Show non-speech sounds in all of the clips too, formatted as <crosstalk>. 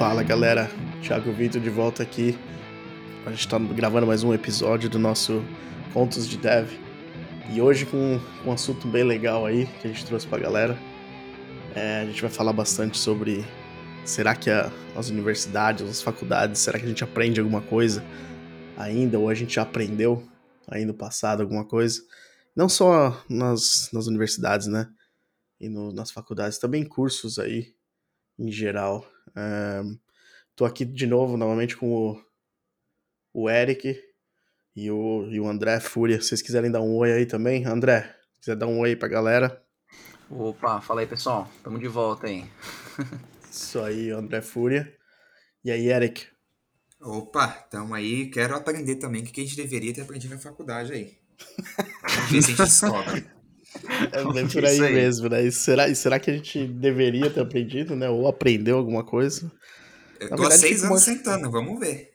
Fala galera, Thiago Vitor de volta aqui. A gente está gravando mais um episódio do nosso Contos de Dev. E hoje com, um assunto bem legal aí que a gente trouxe pra galera. É, a gente vai falar bastante sobre será que a, as universidades, as faculdades, será que a gente aprende alguma coisa ainda ou a gente já aprendeu aí no passado alguma coisa? Não só nas, nas universidades, né? E no, nas faculdades, também cursos aí em geral. Um, tô aqui de novo, novamente, com o, o Eric e o, e o André Fúria. Se vocês quiserem dar um oi aí também, André, quiser dar um oi pra galera. Opa, fala aí pessoal, tamo de volta aí. <laughs> Isso aí, André Fúria. E aí, Eric? Opa, tamo aí. Quero aprender também o que a gente deveria ter aprendido na faculdade aí. <laughs> Vamos ver se a gente descobre. É <laughs> bem por aí, aí, mesmo, né? E será, e será que a gente deveria ter aprendido, né? Ou aprendeu alguma coisa? Eu tô verdade, há seis anos uma... sentando, vamos ver.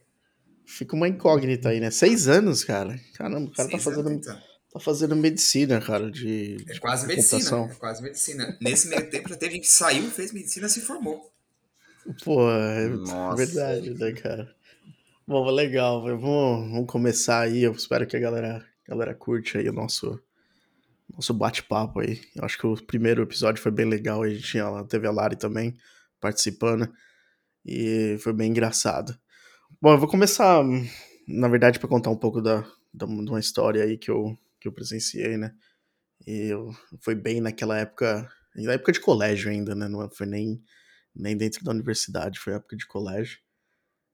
Fica uma incógnita aí, né? Seis anos, cara. Caramba, o cara tá fazendo, anos, então. tá fazendo medicina, cara, de, É quase medicina, é quase medicina. Nesse meio tempo já teve gente que saiu, fez medicina e se formou. Pô, é Nossa. verdade, né, cara? Bom, legal, vamos, vamos começar aí. Eu espero que a galera, a galera curte aí o nosso nosso bate-papo aí. Eu acho que o primeiro episódio foi bem legal, a gente tinha, teve a Lari também participando e foi bem engraçado. Bom, eu vou começar, na verdade, para contar um pouco da, da, de uma história aí que eu, que eu presenciei, né? E eu, foi bem naquela época, na época de colégio ainda, né? Não foi nem, nem dentro da universidade, foi época de colégio.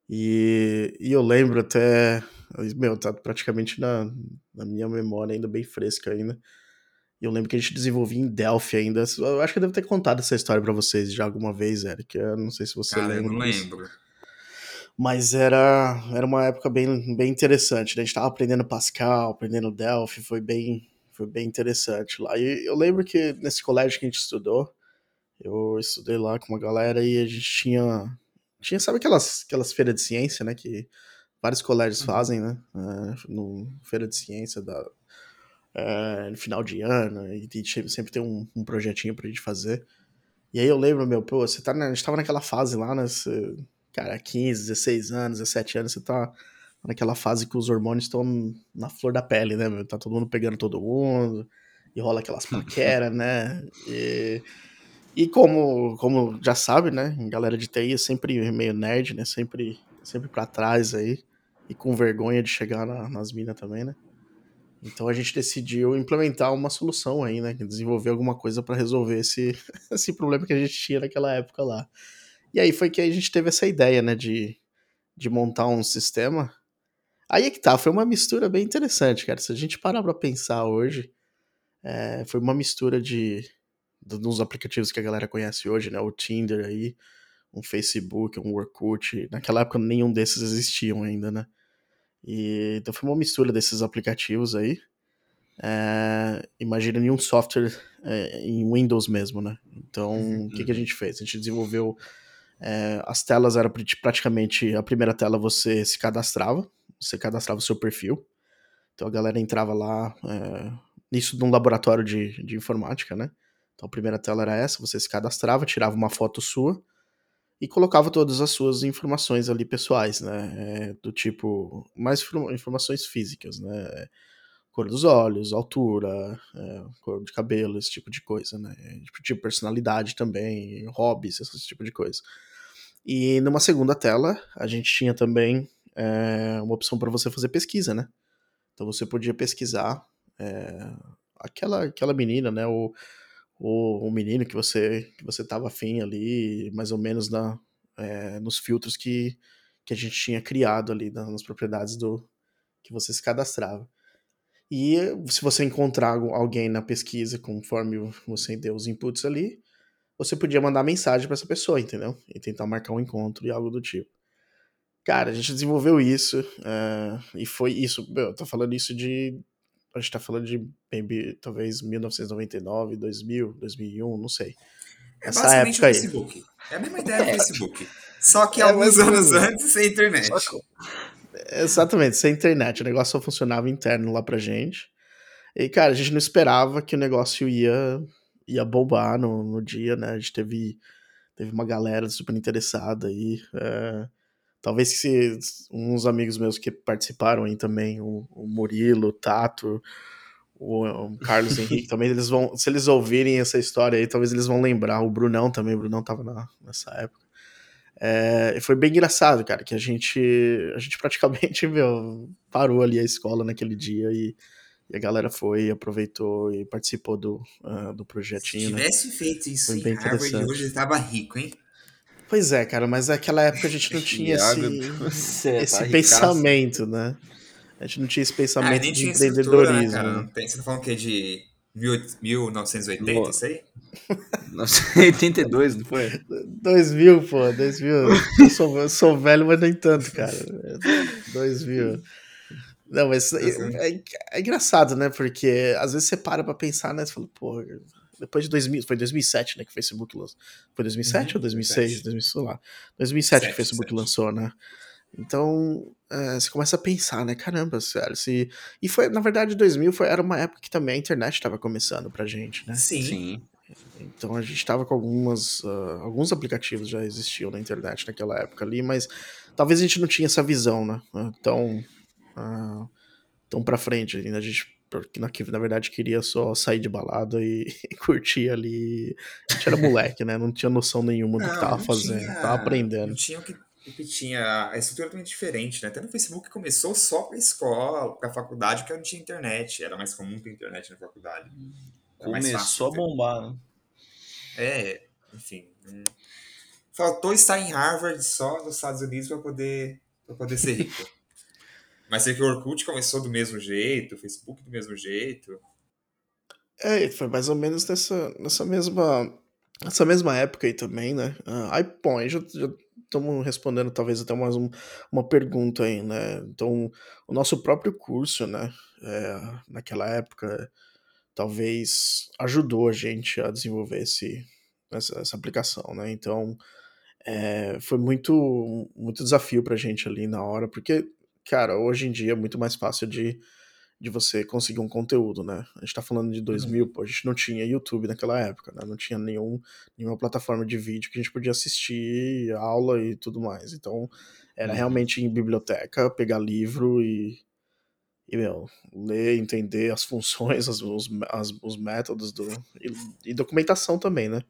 E, e eu lembro até, meu, tá praticamente na, na minha memória ainda bem fresca ainda, e eu lembro que a gente desenvolvia em Delphi ainda. Eu acho que eu devo ter contado essa história para vocês já alguma vez, Eric. Eu não sei se você Cara, lembra. Eu não lembro. Mas era, era uma época bem, bem interessante. Né? A gente tava aprendendo Pascal, aprendendo Delphi, foi bem, foi bem interessante lá. E eu lembro que nesse colégio que a gente estudou, eu estudei lá com uma galera e a gente tinha. Tinha, sabe aquelas, aquelas feiras de ciência, né? Que vários colégios uhum. fazem, né? Uh, no Feira de Ciência da, uh, no final de ano, e sempre tem um, um projetinho pra gente fazer. E aí eu lembro, meu, pô, você tá na, a gente tava naquela fase lá, né? Você, cara, 15, 16 anos, 17 anos, você tá naquela fase que os hormônios estão na flor da pele, né, meu? Tá todo mundo pegando todo mundo, e rola aquelas <laughs> paqueras, né? E, e como, como já sabe, né, galera de TI é sempre meio nerd, né? Sempre, sempre pra trás aí, e com vergonha de chegar na, nas minas também, né? Então a gente decidiu implementar uma solução aí, né? Desenvolver alguma coisa para resolver esse, <laughs> esse problema que a gente tinha naquela época lá. E aí foi que a gente teve essa ideia, né? De, de montar um sistema. Aí é que tá, foi uma mistura bem interessante, cara. Se a gente parar pra pensar hoje, é, foi uma mistura de dos aplicativos que a galera conhece hoje, né? O Tinder aí, um Facebook, um Orkut. Naquela época nenhum desses existiam ainda, né? E, então foi uma mistura desses aplicativos aí. É, imagina em um software é, em Windows mesmo, né? Então, uhum. o que, que a gente fez? A gente desenvolveu. É, as telas eram praticamente. A primeira tela você se cadastrava, você cadastrava o seu perfil. Então a galera entrava lá. É, isso num laboratório de, de informática, né? Então a primeira tela era essa, você se cadastrava, tirava uma foto sua e colocava todas as suas informações ali pessoais, né? É, do tipo, mais informações físicas, né? Cor dos olhos, altura, é, cor de cabelo, esse tipo de coisa, né? Tipo, personalidade também, hobbies, esse tipo de coisa. E numa segunda tela, a gente tinha também é, uma opção para você fazer pesquisa, né? Então você podia pesquisar é, aquela, aquela menina, né? O, o, menino que você que você tava afim ali, mais ou menos na, é, nos filtros que, que a gente tinha criado ali nas propriedades do que você se cadastrava. E se você encontrar alguém na pesquisa, conforme você deu os inputs ali, você podia mandar mensagem para essa pessoa, entendeu? E tentar marcar um encontro e algo do tipo. Cara, a gente desenvolveu isso, uh, e foi isso, eu tô falando isso de a gente tá falando de maybe, talvez 1999, 2000, 2001, não sei. É Essa basicamente o Facebook. Aí. É a mesma ideia do é. Facebook. Só que é, alguns anos antes, sem internet. Exatamente, sem internet. O negócio só funcionava interno lá pra gente. E, cara, a gente não esperava que o negócio ia, ia bombar no, no dia, né? A gente teve teve uma galera super interessada aí. É, talvez se uns amigos meus que participaram aí também, o, o Murilo, o Tato, o, o Carlos <laughs> Henrique também, eles vão, se eles ouvirem essa história aí, talvez eles vão lembrar. O Brunão também, o Brunão tava na, nessa época. É, foi bem engraçado, cara, que a gente, a gente <laughs> praticamente, meu, parou ali a escola naquele dia e, e a galera foi, aproveitou e participou do, uh, do projetinho. Se né? tivesse né? feito isso Foi em Harvard, hoje ele tava rico, hein? Pois é, cara, mas naquela época a gente não <laughs> tinha Iago, esse, <laughs> você esse tá pensamento, né? A gente não tinha esse Ah, pensamento nem de tinha né, empreendedorismo. cara? né? Não tem, você tá falando que é de mil- 1980, Boa. isso aí? <laughs> Nossa, 82, não foi? 2000, pô, 2000. Eu sou, eu sou velho, mas nem tanto, cara. 2000. Não, mas é, é- é engraçado, né? Porque às vezes você para pra pensar, né? Você fala, pô, depois de 2000, foi 2007, né? Que o Facebook lançou. Foi 2007 Uhum, ou 2006? 2000, sei lá. 2007 que o Facebook 7. lançou, né? Então, é, você começa a pensar, né? Caramba, sério. Se... E foi, na verdade, 2000 foi, era uma época que também a internet estava começando pra gente, né? Sim. Sim. Então a gente estava com algumas. ah, alguns aplicativos já existiam na internet naquela época ali, mas talvez a gente não tinha essa visão, né? ah, Tão, ah, tão pra frente ainda. A gente, porque na, na verdade, queria só sair de balada <laughs> e, curtir ali. A gente era moleque, né? Não tinha noção nenhuma do que tava não fazendo, tinha- tava aprendendo. Não tinha o que, o que tinha. A estrutura totalmente diferente, né? Até no Facebook começou só pra escola, pra faculdade, porque não tinha internet. Era mais comum ter internet na faculdade. Era Começou a bombar, né? É, enfim. hum. Faltou estar em Harvard só nos Estados Unidos para poder, pra poder ser rico. <laughs> Mas é que o Orkut começou do mesmo jeito, o Facebook do mesmo jeito. É, foi mais ou menos nessa, nessa mesma nessa mesma época aí também, né? Ah, aí, bom, aí já estamos respondendo talvez até mais um- uma pergunta aí, né? Então, o nosso próprio curso, né? é, naquela época, talvez ajudou a gente a desenvolver esse, essa, essa aplicação, né? Então, é, foi muito, muito desafio pra gente ali na hora, porque, cara, hoje em dia é muito mais fácil de, de você conseguir um conteúdo, né? A gente tá falando de 2000, pô, a gente não tinha YouTube naquela época, né? Não tinha nenhum, nenhuma plataforma de vídeo que a gente podia assistir aula e tudo mais. Então, era Uhum. realmente em biblioteca, pegar livro e, e meu, ler, entender as funções, as- os, as- os métodos do, e, e documentação também, né?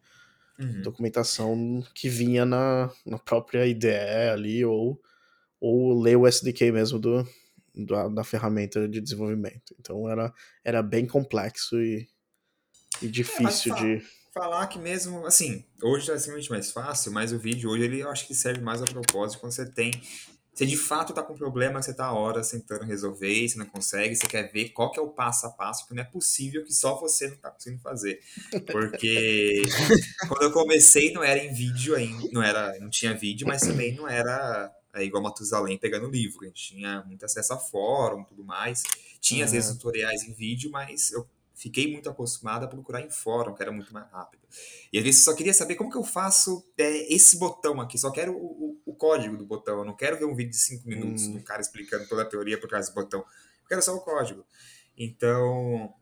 Uhum. documentação que vinha na, na própria IDE ali, ou, ou ler o SDK mesmo do, da, da ferramenta de desenvolvimento. Então era, era bem complexo e, e difícil fa- de. Falar que mesmo, assim, hoje é simplesmente mais fácil, mas o vídeo hoje ele, eu acho que serve mais a propósito quando você tem. Você de fato tá com um problema, você tá horas tentando resolver, e você não consegue, você quer ver qual que é o passo a passo, que não é possível que só você não tá conseguindo fazer. Porque <laughs> quando eu comecei não era em vídeo ainda, não era, não tinha vídeo, mas também não era é, igual Matusalém pegando livro. A gente tinha muito acesso a fórum e tudo mais. Tinha às vezes tutoriais em vídeo, mas eu fiquei muito acostumado a procurar em fórum, que era muito mais rápido. E às vezes eu só queria saber como que eu faço é, esse botão aqui. Só quero o, o- o código do botão. Eu não quero ver um vídeo de 5 minutos Hum. de um cara explicando toda a teoria por trás do botão. Eu quero só o código. Então,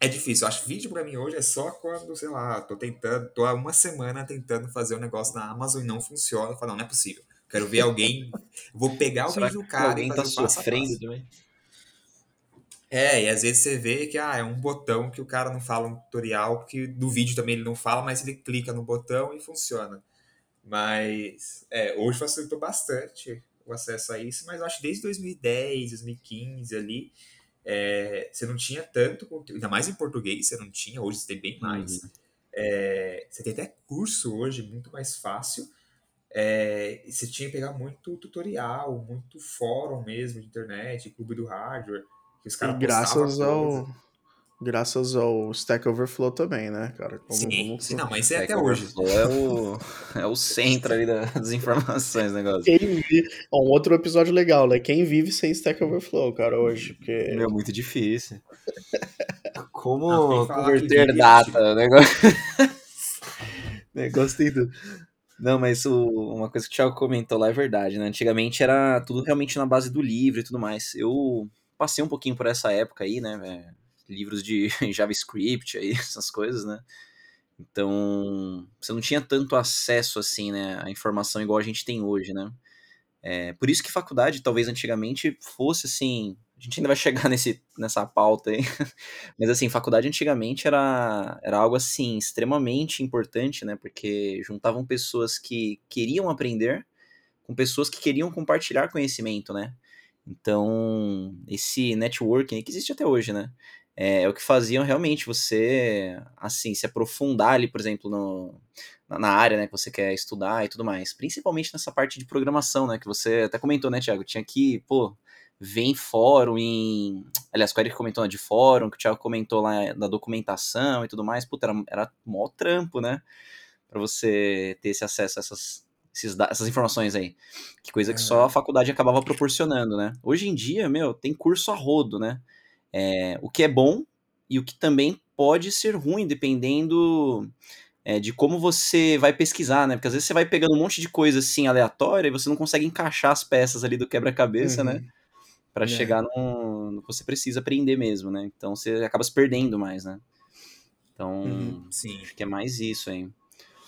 é difícil. Eu acho que vídeo pra mim hoje é só quando, sei lá, tô tentando, tô há uma semana tentando fazer um negócio na Amazon e não funciona. Eu falo, não, não é possível. Quero ver alguém. Vou pegar o Será vídeo do cara alguém tá sofrendo também? É, e às vezes você vê que ah, é um botão que o cara não fala no tutorial, porque do vídeo também ele não fala, mas ele clica no botão e funciona. Mas é, hoje facilitou bastante o acesso a isso, mas eu acho que desde 2010, 2015 ali, é, você não tinha tanto conteúdo, ainda mais em português você não tinha, hoje você tem bem mais. É, você tem até curso hoje muito mais fácil. É, e você tinha que pegar muito tutorial, muito fórum mesmo de internet, clube do hardware, que os caras graças coisa. ao. Graças ao Stack Overflow também, né, cara? Como- Sim, como- sim, não, mas isso é É até hoje. É o, é o centro ali da- das informações, negócio. Quem vive. Ó, um outro episódio legal, né? Quem vive sem Stack Overflow, cara, hoje. Porque. Meu, muito difícil. <laughs> Como Não, converter data, negócio. <laughs> negócio tem tudo. Não, mas o- uma coisa que o Thiago comentou lá é verdade, né? Antigamente era tudo realmente na base do livro e tudo mais. Eu passei um pouquinho por essa época aí, né? é, livros de <laughs> JavaScript aí, <laughs> essas coisas, né? Então, você não tinha tanto acesso, assim, né, à informação igual a gente tem hoje, né? É, por isso que faculdade, talvez antigamente, fosse, assim... A gente ainda vai chegar <laughs> nesse, nessa pauta aí. Mas, assim, faculdade antigamente era, era algo, assim, extremamente importante, né? Porque juntavam pessoas que queriam aprender com pessoas que queriam compartilhar conhecimento, né? Então, esse networking que existe até hoje, né? É, é, o que faziam realmente você, assim, se aprofundar ali, por exemplo, no, na, área, né, que você quer estudar e tudo mais. Principalmente nessa parte de programação, né, que você até comentou, né, Thiago? Tinha que, pô, ver em fórum, em... Aliás, o Eric comentou de fórum, que o Thiago comentou lá da documentação e tudo mais. Puta, era, era mó trampo, né? Pra você ter esse acesso a essas, esses, essas informações aí. Que coisa que só a faculdade acabava proporcionando, né? Hoje em dia, meu, tem curso a rodo, né? É, o que é bom e o que também pode ser ruim, dependendo é, de como você vai pesquisar, né? Porque às vezes você vai pegando um monte de coisa assim aleatória e você não consegue encaixar as peças ali do quebra-cabeça, né? uhum. né? Para é. chegar no, no que você precisa aprender mesmo, né? Então você acaba se perdendo mais, né? Então, uhum. acho que é mais isso aí.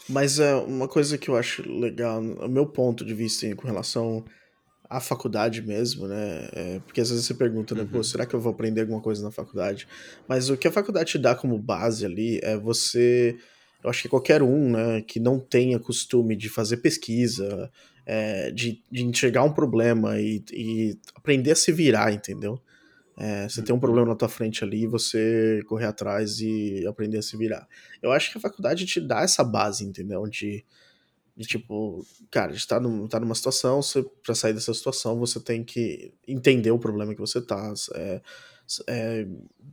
Mas é uma coisa que eu acho legal, o meu ponto de vista com relação à faculdade mesmo, né? É, porque às vezes você pergunta, né? Uhum. Pô, será que eu vou aprender alguma coisa na faculdade? Mas o que a faculdade te dá como base ali é você. Eu acho que qualquer um, né, que não tenha costume de fazer pesquisa, é, de, de enxergar um problema e, e aprender a se virar, entendeu? É, você tem um problema na tua frente ali, você correr atrás e aprender a se virar. Eu acho que a faculdade te dá essa base, entendeu? De, de tipo, cara, a gente tá, num, tá numa situação, você, pra sair dessa situação, você tem que entender o problema que você tá, é, é,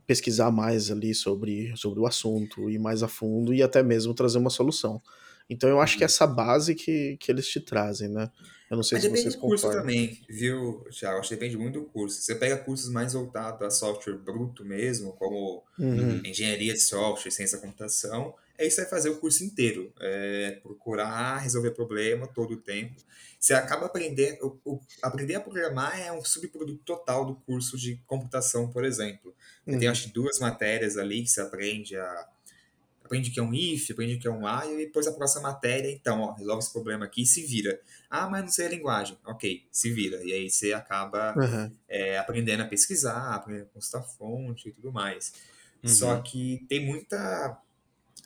pesquisar mais ali sobre, sobre o assunto, ir mais a fundo e até mesmo trazer uma solução. Então eu acho que é essa base que, que eles te trazem, né? Eu não sei Mas se depende vocês do curso concordam. também, viu, Thiago? Acho que depende muito do curso. Você pega cursos mais voltados a software bruto mesmo, como Uhum. engenharia de software, ciência da computação, aí você vai fazer o curso inteiro. É, procurar resolver problema todo o tempo. Você acaba aprendendo. O, o- aprender a programar é um subproduto total do curso de computação, por exemplo. Você tem Uhum. acho que duas matérias ali que você aprende a aprende que é um if, aprende que é um while, e depois a próxima matéria, então, ó, resolve esse problema aqui e se vira. Ah, mas não sei a linguagem. Ok, se vira. E aí você acaba Uhum. é, aprendendo a pesquisar, aprendendo a consultar fonte e tudo mais. Uhum. Só que tem muita,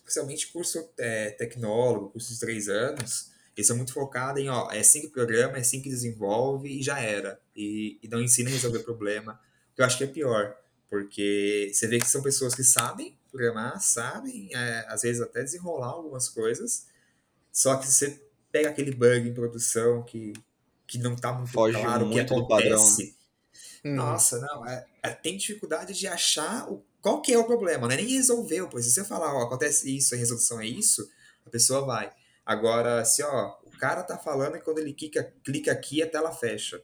especialmente curso é, tecnólogo, curso de três anos, eles são muito focados em, ó, é assim que programa, é assim que desenvolve e já era. E, e não ensina a resolver problema, que eu acho que é pior. Porque você vê que são pessoas que sabem programar, sabem, é, às vezes até desenrolar algumas coisas, só que você pega aquele bug em produção que, que não está muito Foge claro o que muito do padrão, acontece. Uhum. Nossa, não, é, é, tem dificuldade de achar o, qual que é o problema, não é nem resolver, pois se você falar, ó, acontece isso, a resolução é isso, a pessoa vai. Agora, se ó, o cara tá falando e quando ele clica, clica aqui a tela fecha.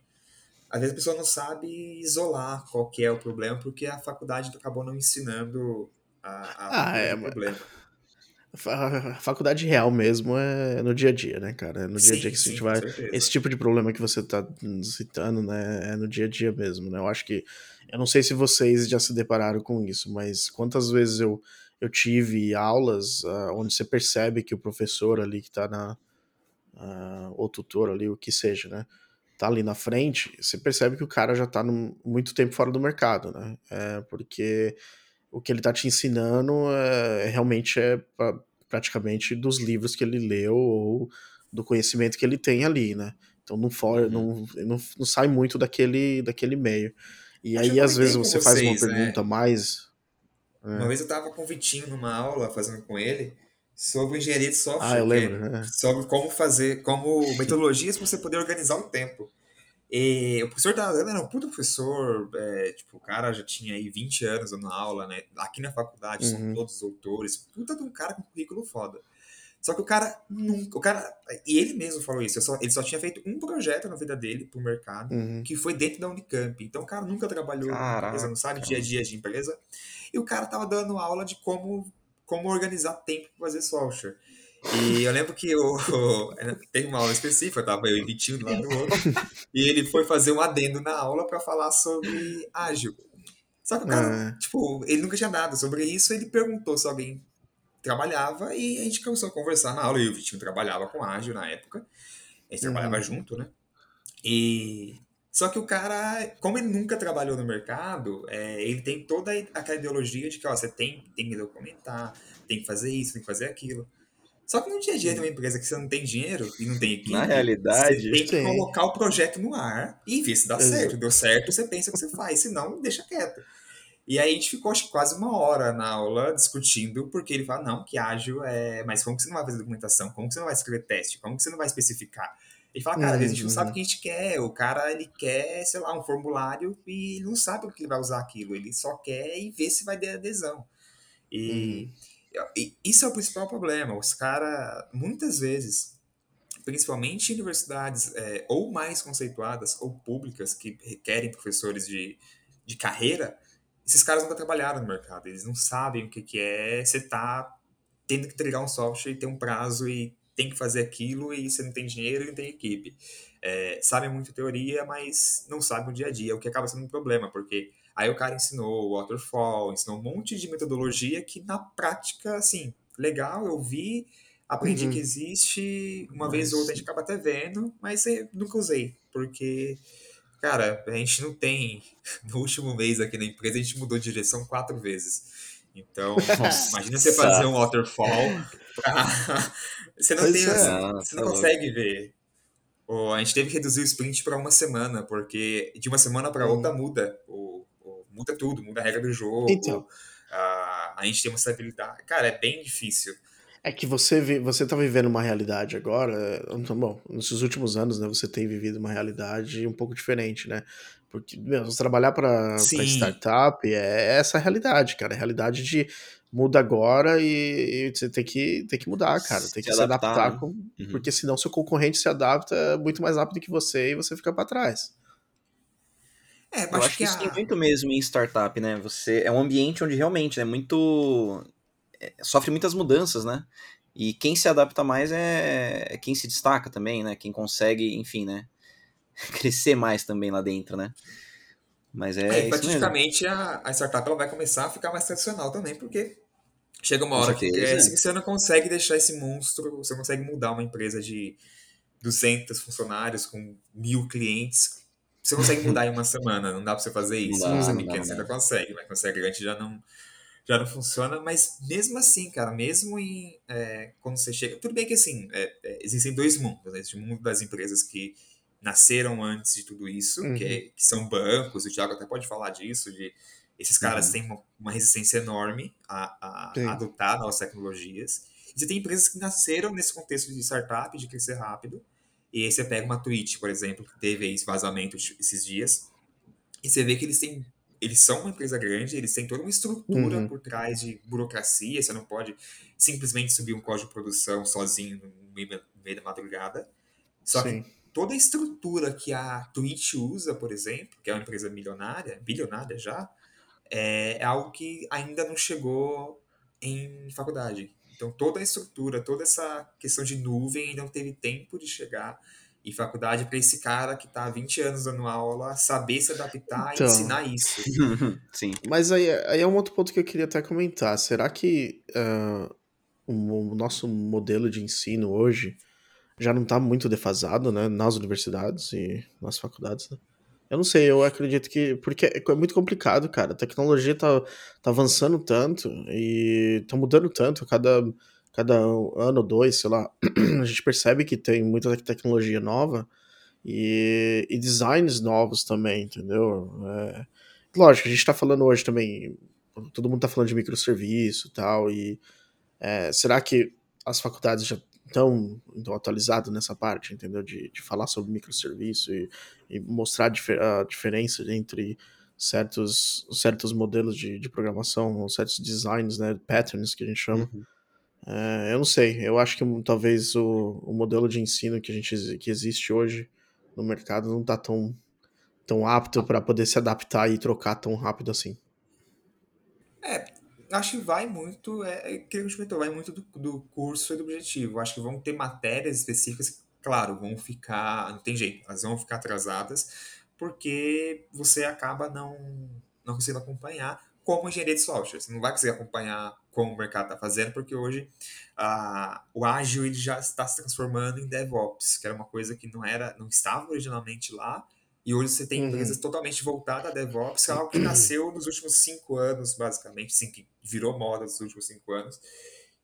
Às vezes a pessoa não sabe isolar qual que é o problema, porque a faculdade acabou não ensinando a, a Ah, é, problema. a faculdade real mesmo é no dia a dia, né, cara? É no dia a dia Sim, que a gente vai. certeza. Esse tipo de problema que você tá citando, né, é no dia a dia mesmo, né? Eu acho que. Eu não sei se vocês já se depararam com isso, mas quantas vezes eu, eu tive aulas ah, onde você percebe que o professor ali que tá na. ah, ou tutor ali, o que seja, né? Tá ali na frente, você percebe que o cara já tá num- muito tempo fora do mercado, né? É, porque o que ele tá te ensinando é, realmente é pra- praticamente dos livros que ele leu ou do conhecimento que ele tem ali, né? Então não, for, Uhum. não, não, não sai muito daquele, daquele meio. E aí, às vezes, você faz uma vocês, né? pergunta mais. Uma É. vez eu tava com o Vitinho numa aula, fazendo com ele, sobre engenharia de software, Ah, eu que lembro, é né? sobre como fazer, como metodologias para você poder organizar o tempo. E o professor tava dando, era um puta professor, é, tipo, o cara já tinha aí 20 anos dando aula, né? Aqui na faculdade são Uhum. todos doutores, puta de um cara com currículo foda. Só que o cara nunca, o cara, e ele mesmo falou isso, eu só- ele só tinha feito um projeto na vida dele pro mercado, Uhum. que foi dentro da Unicamp. Então o cara nunca trabalhou numa empresa, não sabe Caraca. dia a dia de empresa. E o cara tava dando aula de como, como organizar tempo para fazer software. E eu lembro que o, <laughs> o- teve uma aula específica, tava eu e Vitinho do outro, <laughs> e ele foi fazer um adendo na aula para falar sobre ágil. Só que o cara, É. tipo, ele nunca tinha nada sobre isso, ele perguntou se alguém trabalhava e a gente começou a conversar na aula. E o Vitinho trabalhava com ágil na época. A gente trabalhava Uhum. junto, né? E só que o cara, como ele nunca trabalhou no mercado, é, ele tem toda aquela ideologia de que ó, você tem, tem que documentar, tem que fazer isso, tem que fazer aquilo. Só que no dia a dia de uma empresa que você não tem dinheiro e não tem equipe, Na realidade, você tem que sim. colocar o projeto no ar e ver se dá Exato. certo. Deu certo, você pensa que você faz, se não, deixa quieto. E aí a gente ficou acho quase uma hora na aula discutindo, porque ele fala, não, que ágil é. Mas como que você não vai fazer documentação? Como que você não vai escrever teste? Como que você não vai especificar? Ele fala, cara, às vezes a gente não Uhum. sabe o que a gente quer. O cara, ele quer, sei lá, um formulário e ele não sabe o que ele vai usar aquilo. Ele só quer e ver se vai ter adesão. E, e isso é o principal problema. Os caras, muitas vezes, principalmente em universidades é, ou mais conceituadas ou públicas que requerem professores de, de carreira, esses caras nunca trabalharam no mercado. Eles não sabem o que, que é você tá tendo que entregar um software e ter um prazo e tem que fazer aquilo e você não tem dinheiro e não tem equipe. É, sabem muito teoria, mas não sabem o dia a dia, o que acaba sendo um problema, porque aí o cara ensinou o waterfall, ensinou um monte de metodologia que na prática, assim, legal, eu vi, aprendi Uhum. que existe, uma Mas- vez ou outra a gente acaba até vendo, mas eu nunca usei, porque, cara, a gente não tem. <laughs> No último mês aqui na empresa, a gente mudou de direção quatro vezes. Então, imagina você fazer um waterfall pra... <laughs> Você não, Pois tem, é. você Ah, você tá não louco. consegue ver. Ou a gente teve que reduzir o sprint para uma semana, porque de uma semana para Hum. outra muda. O, o- muda tudo, muda a regra do jogo. Então. a, a gente tem uma estabilidade. Cara, é bem difícil. É que você, vi- você tá vivendo uma realidade agora, é, então, bom, nesses últimos anos, né, você tem vivido uma realidade um pouco diferente, né? Porque, meu, você trabalhar para startup é essa a realidade, cara. É a realidade de muda agora e, e você tem que, tem que mudar, cara. Tem Se que se adaptar, adaptar, né? com, Uhum. porque senão seu concorrente se adapta muito mais rápido que você e você fica para trás. É, Eu acho que isso a- tem muito mesmo em startup, né? Você é um ambiente onde realmente é muito é, sofre muitas mudanças, né? E quem se adapta mais é, é quem se destaca também, né? Quem consegue, enfim, né? <laughs> Crescer mais também lá dentro, né? Mas é, É, praticamente a, a startup ela vai começar a ficar mais tradicional também, porque chega uma hora que cresce que você não consegue deixar esse monstro, você não consegue mudar uma empresa de 200 funcionários com mil clientes. Você consegue mudar em uma <laughs> semana, não dá pra você fazer isso. Não é não pequeno, dá, você não ainda consegue, mas quando você é grande já não, já não funciona. Mas mesmo assim, cara, mesmo em, é, quando você chega. Tudo bem que assim, é, é, existem dois mundos, né? Existe o mundo das empresas que nasceram antes de tudo isso, Uhum. que, é- que são bancos, o Thiago até pode falar disso, de esses caras Uhum. têm uma, uma resistência enorme a, a- a adotar novas tecnologias. E você tem empresas que nasceram nesse contexto de startup, de crescer rápido, e aí você pega uma Twitch, por exemplo, que teve esse vazamento esses dias, e você vê que eles têm. Eles são uma empresa grande, eles têm toda uma estrutura Uhum. por trás de burocracia, você não pode simplesmente subir um código de produção sozinho no meio, no meio da madrugada. Só que Sim. toda a estrutura que a Twitch usa, por exemplo, que é uma empresa milionária, bilionária já, é, é algo que ainda não chegou em faculdade. Então toda a estrutura, toda essa questão de nuvem ainda não teve tempo de chegar em faculdade para esse cara que está há 20 anos dando aula saber se adaptar Então. e ensinar isso. <laughs> Sim. Mas aí, aí é um outro ponto que eu queria até comentar. Será que ah, o, o nosso modelo de ensino hoje já não está muito defasado, né? Nas universidades e nas faculdades, né? Eu não sei, eu acredito que. Porque é muito complicado, cara. A tecnologia tá, tá avançando tanto e tá mudando tanto a cada, cada ano dois, sei lá. <clears throat> A gente percebe que tem muita tecnologia nova e, e designs novos também, entendeu? É, lógico, a gente tá falando hoje também. Todo mundo tá falando de microserviço e tal. E é, será que as faculdades já estão então, atualizadas nessa parte, entendeu? De, de falar sobre microserviço e, e mostrar a, difer a, diferença entre certos, certos modelos de, de programação, certos designs, né? Patterns que a gente chama. Uhum. É, eu não sei, eu acho que talvez o, o modelo de ensino que, a gente, que existe hoje no mercado não tá tão, tão apto para poder se adaptar e trocar tão rápido assim. É, acho que vai muito, é, é que a gente comentou, vai muito do, do curso e do objetivo. Acho que vão ter matérias específicas claro, vão ficar, não tem jeito, elas vão ficar atrasadas, porque você acaba não, não conseguindo acompanhar. Como engenharia de software. Você não vai conseguir acompanhar como o mercado está fazendo, porque hoje ah, o ágil ele já está se transformando em DevOps, que era uma coisa que não era, não estava originalmente lá, e hoje você tem empresas uhum. totalmente voltadas a DevOps, que é algo que <clears throat> nasceu nos últimos cinco anos, basicamente, sim, que virou moda nos últimos cinco anos,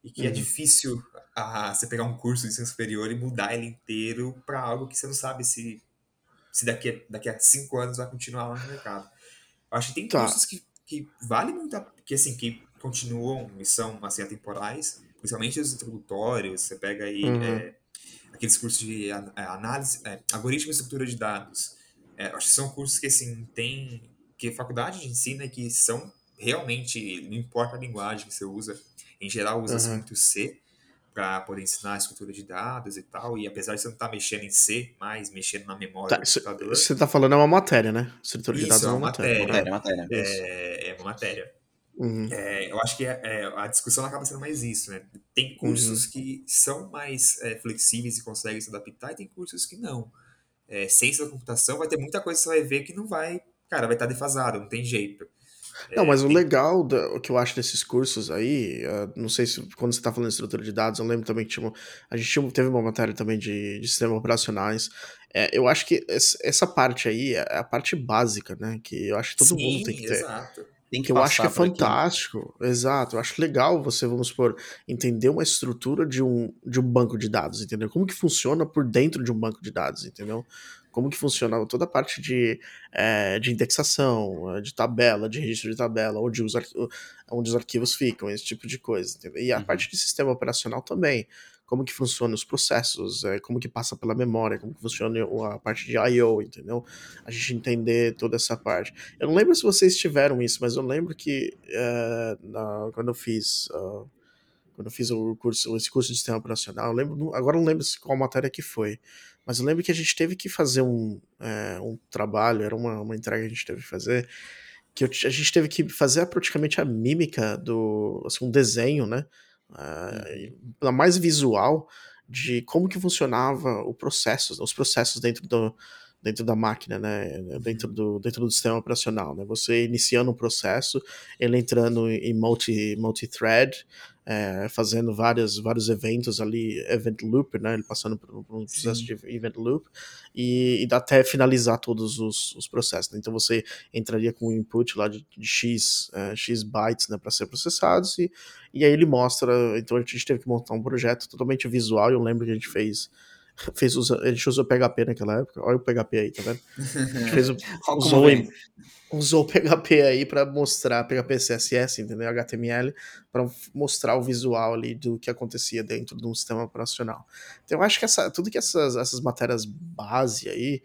e que é uhum. é difícil ah, você pegar um curso de ensino superior e mudar ele inteiro para algo que você não sabe se, se daqui, daqui a cinco anos vai continuar lá no mercado. Acho que tem tá. cursos que, que vale muito, a, que assim, que continuam e são assim, atemporais, principalmente os introdutórios, você pega aí uhum. é, aqueles cursos de é, análise, é, algoritmo e estrutura de dados. É, acho que são cursos que assim, tem que a faculdade ensina e que são realmente, não importa a linguagem que você usa, em geral usa uhum. muito C para poder ensinar a estrutura de dados e tal, e apesar de você não estar tá mexendo em C, mas mexendo na memória tá, do computador... Você está falando é uma matéria, né? Estrutura Isso, de dados é uma matéria. matéria, matéria. É, é uma matéria. Uhum. É, eu acho que é, é, a discussão acaba sendo mais isso, né? Tem cursos uhum. que são mais é, flexíveis e conseguem se adaptar, e tem cursos que não. É, ciência da computação vai ter muita coisa que você vai ver que não vai, cara, vai estar defasado, não tem jeito. Não, mas o legal da, o que eu acho desses cursos aí, uh, não sei se quando você está falando de estrutura de dados, eu lembro também que tinha, a gente tinha, teve uma matéria também de, de sistemas operacionais. É, eu acho que essa parte aí é a parte básica, né? Que eu acho que todo Sim, mundo tem que ter. Exato. Tem que, que eu acho que é fantástico. Aqui. Exato. Eu acho legal você, vamos supor, entender uma estrutura de um, de um banco de dados, entendeu? Como que funciona por dentro de um banco de dados, entendeu? Como que funciona toda a parte de, é, de indexação, de tabela, de registro de tabela, onde os, onde os arquivos ficam, esse tipo de coisa, entendeu? E a uhum. parte de sistema operacional também como que funciona os processos, é, como que passa pela memória, como que funciona a parte de I.O., entendeu? A gente entender toda essa parte. Eu não lembro se vocês tiveram isso, mas eu lembro que é, na, quando eu fiz... Uh, quando eu fiz o curso, esse curso de sistema operacional, eu lembro, agora não lembro qual matéria que foi, mas eu lembro que a gente teve que fazer um, é, um trabalho, era uma, uma entrega que a gente teve que fazer, que eu, a gente teve que fazer praticamente a mímica do, assim, um desenho, né, uh, mais visual de como que funcionava o processo, os processos dentro do, dentro da máquina, né, dentro do, dentro do sistema operacional, né, você iniciando um processo, ele entrando em multi, multi-thread, é, fazendo várias, vários eventos ali, event loop, né, ele passando por, por um processo Sim. de event loop, e, e até finalizar todos os, os processos. Né? Então você entraria com um input lá de, de X, é, X bytes né, para ser processados, e, e aí ele mostra, então a gente teve que montar um projeto totalmente visual, eu lembro que a gente fez fez usa, a gente usou PHP naquela época. Olha o PHP aí, tá vendo? A <laughs> gente fez, usou, usou o PHP aí para mostrar, PHP CSS, entendeu? HTML, para mostrar o visual ali do que acontecia dentro de um sistema operacional. Então eu acho que essa, tudo que essas, essas matérias base aí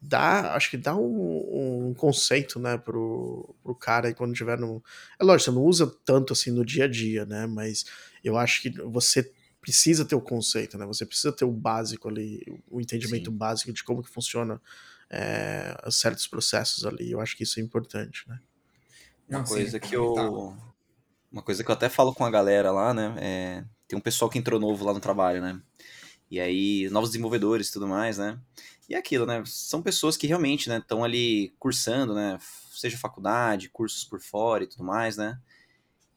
dá, acho que dá um, um conceito, né, pro, pro cara aí quando tiver no... É lógico, você não usa tanto assim no dia a dia, né, mas eu acho que você precisa ter o conceito, né? Você precisa ter o básico ali, o entendimento Sim. básico de como que funciona é, certos processos ali. Eu acho que isso é importante, né? Uma coisa que eu uma coisa que eu até falo com a galera lá, né? É, tem um pessoal que entrou novo lá no trabalho, né? E aí, novos desenvolvedores e tudo mais, né? E é aquilo, né? São pessoas que realmente, né, estão ali cursando, né? Seja faculdade, cursos por fora e tudo mais, né?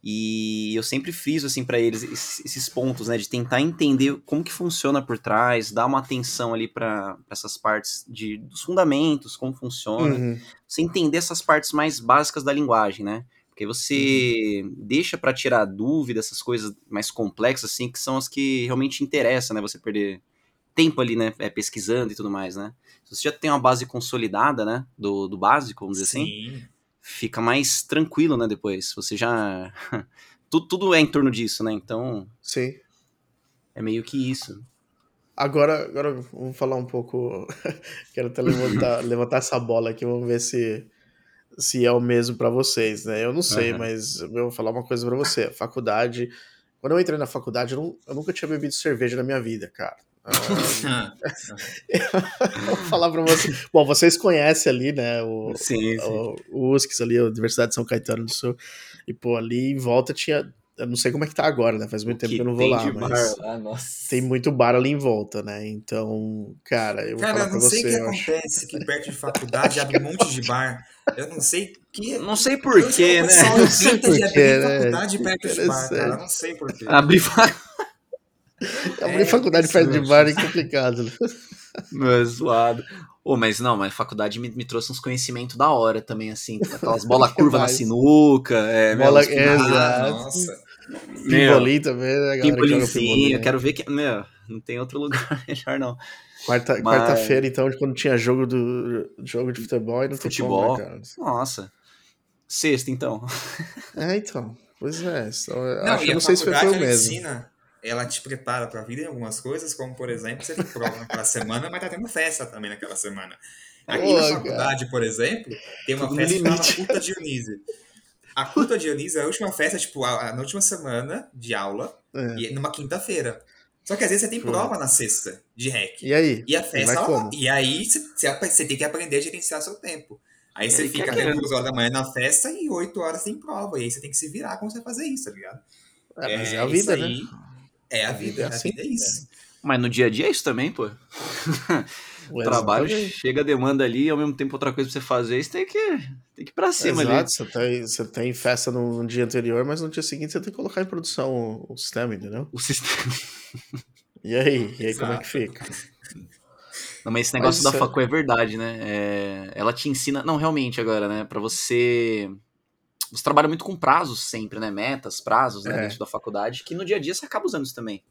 E eu sempre friso assim para eles esses pontos, né, de tentar entender como que funciona por trás, dar uma atenção ali para essas partes de dos fundamentos, como funciona, uhum. você entender essas partes mais básicas da linguagem, né? Porque você uhum. deixa para tirar dúvida essas coisas mais complexas assim, que são as que realmente interessam, né? Você perder tempo ali, né, é, pesquisando e tudo mais, né? Se você já tem uma base consolidada, né, do, do básico, vamos dizer assim, Sim. assim, fica mais tranquilo, né, depois. Você já... <laughs> tudo, tudo é em torno disso, né, então... Sim. É meio que isso. Agora, agora vamos falar um pouco... <laughs> Quero até levantar, <laughs> levantar essa bola aqui, vamos ver se, se é o mesmo para vocês, né? Eu não sei, uhum. mas eu vou falar uma coisa para você. faculdade... Quando eu entrei na faculdade, eu, não, eu nunca tinha bebido cerveja na minha vida, cara. Ah, <laughs> vou falar pra vocês. Bom, vocês conhecem ali, né? O, sim, sim. o, o USCS ali, a Universidade de São Caetano do Sul. E, pô, ali em volta tinha eu não sei como é que tá agora, né? Faz muito O tempo que que eu não vou lá, mas bar lá, nossa. tem muito bar ali em volta, né? Então, cara, eu vou Cara, falar eu pra não sei o que você, eu acontece que perto de faculdade abre um monte de bar. Eu não sei que. Não sei Eu porquê, né? Não sei porquê, abrir né? faculdade perto de bar, cara. Eu não sei porquê. Abrir fa- Abrir É, faculdade perto de bar é complicado, né? Não, é zoado. Ô, mas não, mas faculdade me, me trouxe uns conhecimentos da hora também, assim. <laughs> Aquelas bola curva na sinuca. É, meu, Bola- os é, nossa. Meu, Pimbolim também, né, galera? pimbolim, Eu né? quero ver que. Meu, não tem outro <laughs> lugar melhor, não. Quarta, Mas- Quarta-feira, então, quando tinha jogo, do, jogo de futebol, e não Futebol. tem como, né? Nossa. Sexta, então. É, então. Pois é. Só, Não, acho não sei se foi, o mesmo. ensina, ela te prepara pra vida em algumas coisas, como, por exemplo, você tem prova naquela semana, mas tá tendo festa também naquela semana. Aqui na cara. faculdade, por exemplo, tem uma Tudo festa chamada. Puta Dionísio. A Puta Dionísio é a última festa, tipo, a, a- na última semana de aula, É. e numa quinta-feira. Só que às vezes você tem prova na sexta, de REC. E aí? E a festa, ela- como? e aí você, você- você tem que aprender a gerenciar seu tempo. Aí você Ele fica até duas horas da manhã na festa e oito horas tem prova. E aí você tem que se virar como você vai fazer isso, tá ligado? É, mas é, É, a vida, né? É a A vida é a assim, vida é isso. Mas no dia a dia é isso também, pô. <laughs> Trabalho, Exatamente. chega a demanda ali, ao mesmo tempo outra coisa pra você fazer, você tem que, tem que ir pra cima ali. Exato, você tem, você tem festa no, no dia anterior, mas no dia seguinte você tem que colocar em produção o, o sistema, entendeu? O sistema. E aí? E aí como é que fica? Não, mas esse Mas negócio da isso é- facu é verdade, né? É, ela te ensina. Não, realmente, agora, né? Pra você. Você trabalha muito com prazos sempre, né? Metas, prazos, né? É. Dentro da faculdade, que no dia a dia você acaba usando isso também.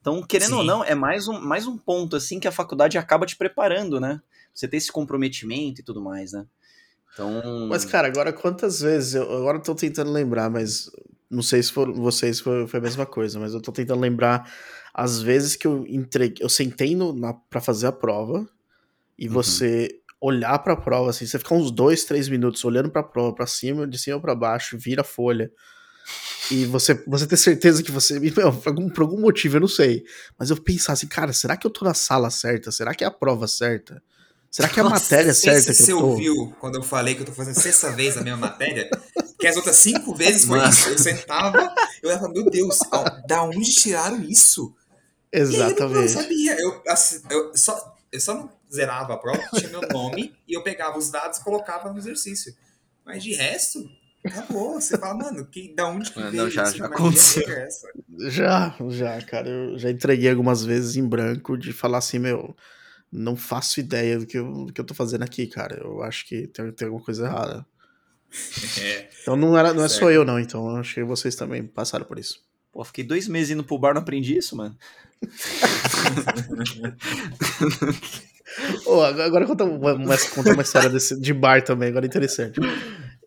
Então, querendo ou Sim. não, é mais um, mais um ponto, assim, que a faculdade acaba te preparando, né? Você ter esse comprometimento e tudo mais, né? Então. Mas, cara, agora quantas vezes. Eu, agora eu tô tentando lembrar, mas. Não sei se for vocês foi, foi a mesma coisa, mas eu tô tentando lembrar as vezes que eu entreguei. Eu sentei no, na, pra fazer a prova e Uhum. você olhar pra prova, assim, você ficar uns dois, três minutos olhando pra prova, pra cima, de cima pra baixo, vira a folha. E você, você ter certeza que você. <laughs> Meu, por, algum, por algum motivo, eu não sei. Mas eu pensar assim, cara, será que eu tô na sala certa? Será que é a prova certa? Será que é a Nossa, matéria certa se que você eu tô? ouviu quando eu falei que eu tô fazendo sexta vez a mesma matéria, que as outras cinco vezes foi Mano. isso. Eu sentava, eu falava, meu Deus, ó, da onde tiraram isso? E aí eu não- Exatamente. sabia. Eu, assim, eu, só, eu só não zerava a prova, tinha meu nome, e eu pegava os dados e colocava no exercício. Mas de resto, acabou. Você fala, mano, que, da onde que veio não, já- isso? já aconteceu. é essa? Já, já, cara. Eu já entreguei algumas vezes em branco de falar assim, meu, não faço ideia do que eu, do que eu tô fazendo aqui, cara. Eu acho que tem, tem alguma coisa errada. <laughs> É, Então não, era, não é só eu, não. Então eu acho que vocês também passaram por isso. Pô, fiquei dois meses indo pro bar, não aprendi isso, mano. Ô, agora conta uma, uma, conta uma história desse, de bar também, agora é interessante.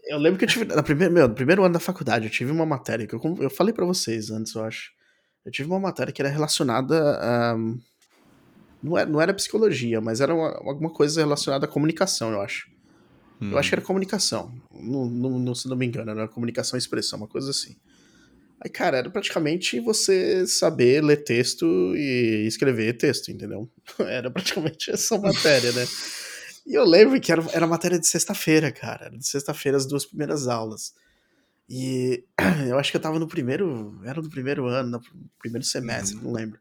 Eu lembro que eu tive, na primeira, meu, no primeiro ano da faculdade, eu tive uma matéria que eu, eu falei pra vocês antes, eu acho. Eu tive uma matéria que era relacionada a. Não era, não era psicologia, mas era uma- alguma coisa relacionada à comunicação, eu acho. Eu acho que era comunicação. Não, não, não, se não me engano, era comunicação e expressão, uma coisa assim. Aí, cara, era praticamente você saber ler texto e escrever texto, entendeu? <laughs> Era praticamente <laughs> essa matéria, né? E eu lembro que era, era matéria de sexta-feira, cara. Era de sexta-feira as duas primeiras aulas. E <clears throat> eu acho que eu tava no primeiro. Era no primeiro ano, no primeiro semestre, Uhum. não lembro.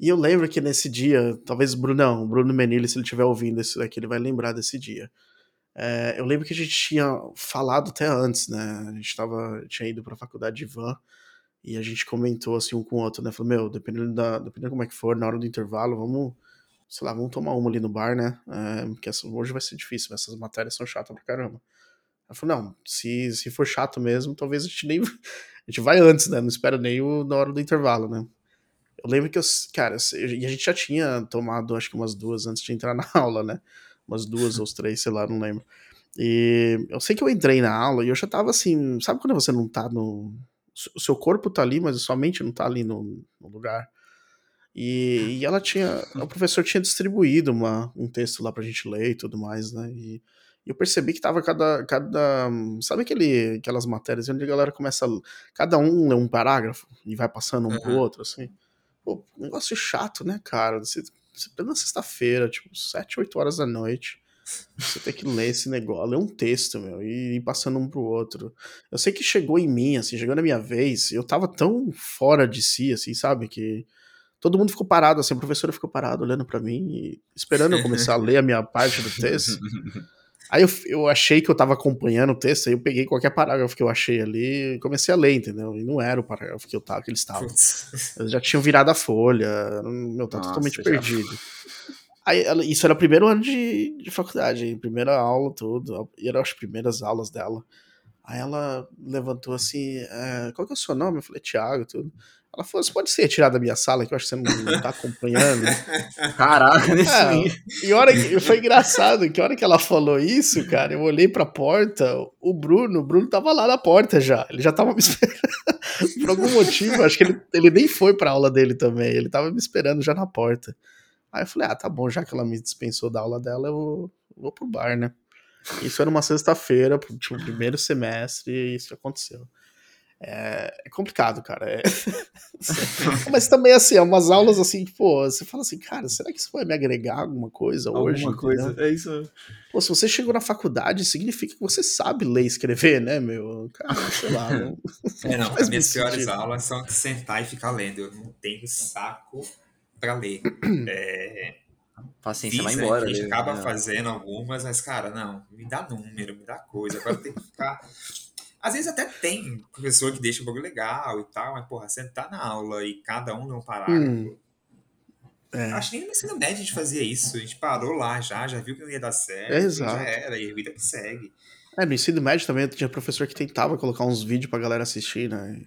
E eu lembro que nesse dia, talvez Brunão, Bruno Menili, se ele estiver ouvindo isso daqui, ele vai lembrar desse dia. É, eu lembro que a gente tinha falado até antes, né? A gente tava, tinha ido pra faculdade de van e a gente comentou assim um com o outro, né? Falou, meu, dependendo, da, dependendo como é que for, na hora do intervalo, vamos, sei lá, vamos tomar uma ali no bar, né? É, porque essa, hoje vai ser difícil, essas matérias são chatas pra caramba. Ela falou, não, se, se for chato mesmo, talvez a gente nem. <laughs> A gente vai antes, né? Não espera nem o, na hora do intervalo, né? Eu lembro que eu, cara, e a gente já tinha tomado acho que umas duas antes de entrar na <laughs> aula, né? Umas duas ou três, sei lá, não lembro. E eu sei que eu entrei na aula e eu já tava assim, sabe quando você não tá no. O seu corpo tá ali, mas a sua mente não tá ali no, no lugar. E, e ela tinha. O professor tinha distribuído uma, um texto lá pra gente ler e tudo mais, né? E, e eu percebi que tava cada. cada sabe aquele, aquelas matérias onde a galera começa. a- Cada um lê um parágrafo e vai passando um pro Uhum. outro, assim. Pô, negócio chato, né, cara? Você, na sexta-feira, tipo, sete, oito horas da noite. Você tem que ler esse negócio, ler um texto, meu, e ir passando um pro outro. Eu sei que chegou em mim, assim, chegou na minha vez, eu tava tão fora de si, assim, sabe, que todo mundo ficou parado, assim, a professora ficou parada olhando para mim e esperando eu começar a ler a minha parte do texto. <laughs> Aí eu, eu achei que eu tava acompanhando o texto, aí eu peguei qualquer parágrafo que eu achei ali e comecei a ler, entendeu? E não era o parágrafo que, eu tava, que eles estavam. Eles já tinham virado a folha, meu, tá Nossa, totalmente perdido. Aí, isso era o primeiro ano de, de faculdade, primeira aula, tudo. E eram as primeiras aulas dela. Aí ela levantou assim, é, qual que é o seu nome? Eu falei, Thiago, tudo. Ela falou, você pode ser retirado da minha sala, que eu acho que você não, não tá acompanhando. <laughs> Caraca, nesse é, e hora que, foi engraçado, que a hora que ela falou isso, cara, eu olhei pra porta, o Bruno, o Bruno tava lá na porta já, ele já tava me <laughs> esperando. Por algum motivo, acho que ele, ele nem foi pra aula dele também, ele tava me esperando já na porta. Aí eu falei, ah, tá bom, já que ela me dispensou da aula dela, eu vou, vou pro bar, né? Isso era uma sexta-feira, tipo, primeiro semestre, e isso aconteceu. É, é complicado, cara. É... <laughs> Mas também, assim, é umas aulas assim, pô, você fala assim, cara, será que isso vai me agregar alguma coisa alguma hoje? Alguma coisa, é isso. Pô, se você chegou na faculdade, significa que você sabe ler e escrever, né, meu? Cara, sei lá. Não... <laughs> É, não, <laughs> as minhas piores aulas são de sentar e ficar lendo. Eu não tenho saco para ler. <clears throat> É, Paciência vai embora. A gente acaba né? fazendo algumas, mas, cara, não, me dá número, me dá coisa. Agora tem que ficar. Às vezes até tem professor que deixa o bagulho legal e tal, mas, porra, sentar na aula e cada um não parar. Hum. É. Acho que nem no ensino médio a gente fazia isso. A gente parou lá já, já viu que não ia dar certo. É, exato. Já era, e a vida que segue. É, no ensino médio também tinha professor que tentava colocar uns vídeos pra galera assistir, né?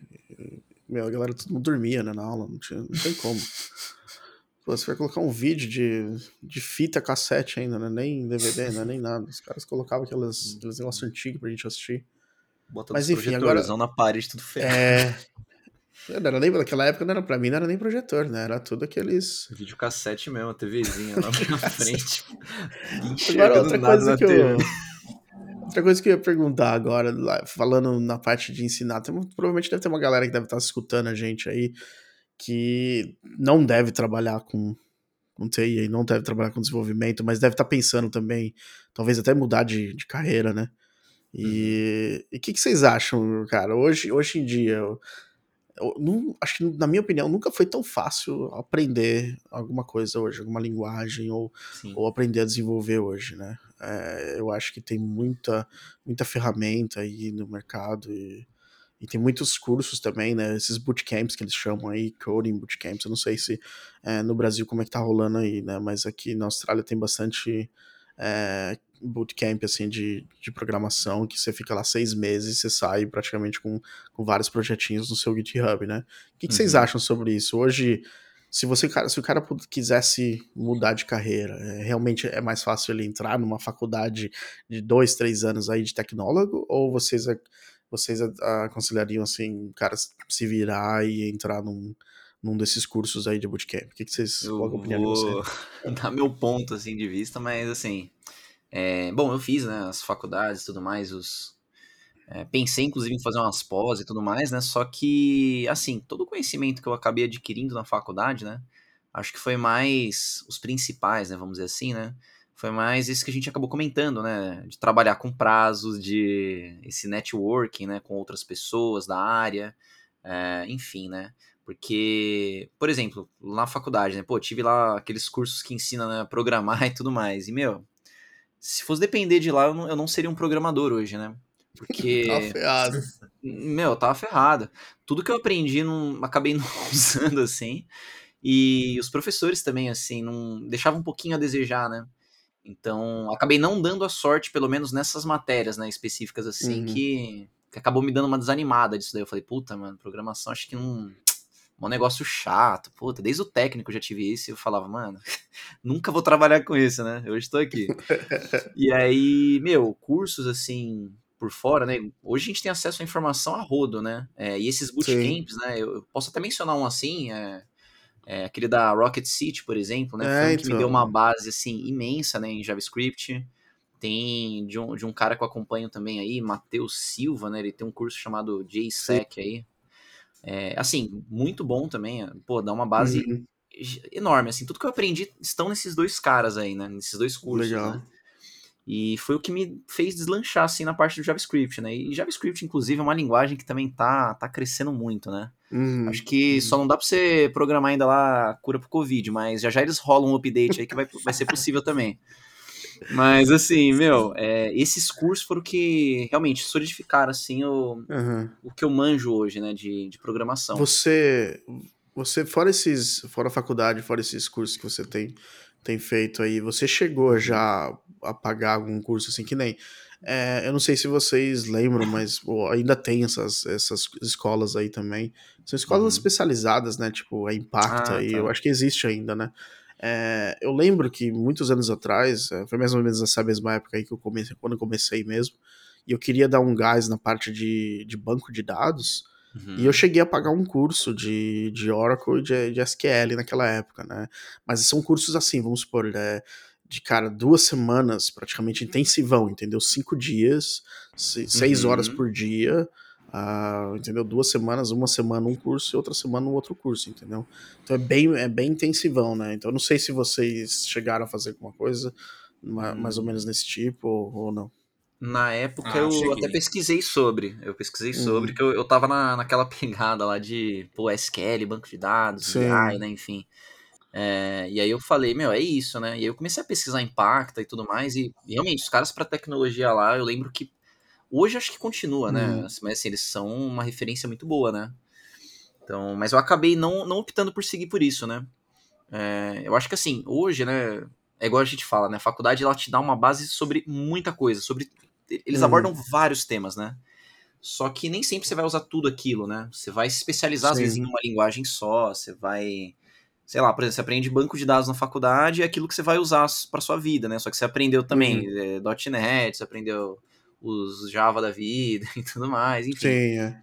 Meu, a galera todo mundo dormia né, na aula, não, tinha, não tem como. <laughs> Pô, você vai colocar um vídeo de, de fita cassete ainda, né? Nem DVD, né? Nem nada. Os caras colocavam aquelas, aqueles negócios antigos pra gente assistir. Bota Mas enfim, agora. na parede, tudo ferrado. É. Não era nem, naquela época não era pra mim, não era nem projetor, né? Era tudo aqueles. Vídeo cassete mesmo, a TVzinha lá na frente. agora, outra coisa que eu. Outra coisa que eu ia perguntar agora, falando na parte de ensinar, tem, provavelmente deve ter uma galera que deve estar escutando a gente aí que não deve trabalhar com, com TI, não deve trabalhar com desenvolvimento, mas deve estar pensando também, talvez até mudar de, de carreira, né? E o uhum. que, que, vocês acham, cara? Hoje, hoje em dia, eu, eu não, acho que, na minha opinião, nunca foi tão fácil aprender alguma coisa hoje, alguma linguagem, ou, ou aprender a desenvolver hoje, né? É, eu acho que tem muita, muita ferramenta aí no mercado e e tem muitos cursos também, né? Esses bootcamps que eles chamam aí, coding bootcamps. Eu não sei se é, no Brasil como é que tá rolando aí, né? Mas aqui na Austrália tem bastante é, bootcamp, assim, de, de programação, que você fica lá seis meses e você sai praticamente com, com vários projetinhos no seu GitHub, né? O que, que uhum. vocês acham sobre isso? Hoje, se você se o cara quisesse mudar de carreira, é, realmente é mais fácil ele entrar numa faculdade de dois, três anos aí de tecnólogo, ou vocês vocês aconselhariam, assim, cara, se virar e entrar num, num desses cursos aí de bootcamp? O que, que vocês, eu qual a opinião de você? <laughs> dar meu ponto, assim, de vista, mas, assim, é, bom, eu fiz, né, as faculdades e tudo mais, os... É, pensei, inclusive, em fazer umas pós e tudo mais, né, só que, assim, todo o conhecimento que eu acabei adquirindo na faculdade, né, acho que foi mais os principais, né, vamos dizer assim, né, foi mais isso que a gente acabou comentando, né? De trabalhar com prazos, de esse networking, né? Com outras pessoas da área, é, enfim, né? Porque, por exemplo, na faculdade, né? Pô, tive lá aqueles cursos que ensinam né, a programar <laughs> e tudo mais. E, meu, se fosse depender de lá, eu não, eu não seria um programador hoje, né? Porque. <laughs> tava ferrado. <laughs> Meu, tava ferrado. Tudo que eu aprendi, não, acabei <laughs> não usando assim. E os professores também, assim, não deixavam um pouquinho a desejar, né? Então, acabei não dando a sorte, pelo menos nessas matérias, né, específicas assim, uhum. que, que, acabou me dando uma desanimada disso daí. Eu falei, puta, mano, programação acho que não. Um negócio chato, puta, desde o técnico eu já tive isso e eu falava, mano, <laughs> nunca vou trabalhar com isso, né? Eu estou aqui. <laughs> e aí, meu, cursos assim, por fora, né? Hoje a gente tem acesso à informação a rodo, né? É, e esses bootcamps, né? Eu, eu, posso até mencionar um assim, é, é, aquele da Rocket City, por exemplo, né? É, foi um que me deu uma então. base assim imensa, né, em JavaScript. Tem de um, de um cara que eu acompanho também aí, Matheus Silva, né? Ele tem um curso chamado JSEC aí. É, assim, muito bom também. Pô, dá uma base uhum. enorme, assim. Tudo que eu aprendi estão nesses dois caras aí, né? Nesses dois cursos, Legal. né? E foi o que me fez deslanchar, assim, na parte do JavaScript, né? E JavaScript, inclusive, é uma linguagem que também tá, tá crescendo muito, né? Uhum, Acho que uhum. só não dá pra você programar ainda lá cura pro Covid, mas já já eles rolam um update aí que vai, vai ser possível também. Mas, assim, meu, é, esses cursos foram que realmente solidificaram, assim, o, Uhum. o que eu manjo hoje, né, de, de programação. Você, você fora esses, fora a faculdade, fora esses cursos que você tem, tem feito aí, você chegou já a pagar algum curso assim que nem? é, eu não sei se vocês lembram, mas pô, ainda tem essas, essas escolas aí também. São escolas Uhum. especializadas, né? Tipo a Impacta Ah, aí, tá. eu acho que existe ainda, né? É, eu lembro que muitos anos atrás, é, foi mais ou menos nessa mesma época aí que eu comecei, quando eu comecei mesmo, e eu queria dar um gás na parte de, de banco de dados. Uhum. E eu cheguei a pagar um curso de, de Oracle e de, de SQL naquela época, né? Mas são cursos assim, vamos supor, é, de cara, duas semanas praticamente intensivão, entendeu? Cinco dias, se- seis horas Uhum. por dia, ah, entendeu? Duas semanas, uma semana um curso e outra semana um outro curso, entendeu? Então é bem, é bem intensivão, né? Então eu não sei se vocês chegaram a fazer alguma coisa ma- mais ou Hum. menos nesse tipo ou, ou não. Na época Ah, eu cheguei. até pesquisei sobre. Eu pesquisei Uhum. sobre, que eu, eu tava na, naquela pegada lá de, pô, SQL, banco de dados. BI, né, enfim. É, e aí eu falei, meu, é isso, né? E aí eu comecei a pesquisar Impacta e tudo mais, e, e realmente, os caras pra tecnologia lá, eu lembro que hoje acho que continua, né? Uhum. Mas assim, eles são uma referência muito boa, né? Então, mas eu acabei não, não optando por seguir por isso, né? É, eu acho que assim, hoje, né? É igual a gente fala, né? A faculdade ela te dá uma base sobre muita coisa, sobre. Eles Uhum. abordam vários temas, né? Só que nem sempre você vai usar tudo aquilo, né? Você vai se especializar, às Sim. vezes, em uma linguagem só, você vai. Sei lá, por exemplo, você aprende banco de dados na faculdade, é aquilo que você vai usar para sua vida, né? Só que você aprendeu também é, .NET, você aprendeu os Java da vida <laughs> e tudo mais, enfim. Sim, é.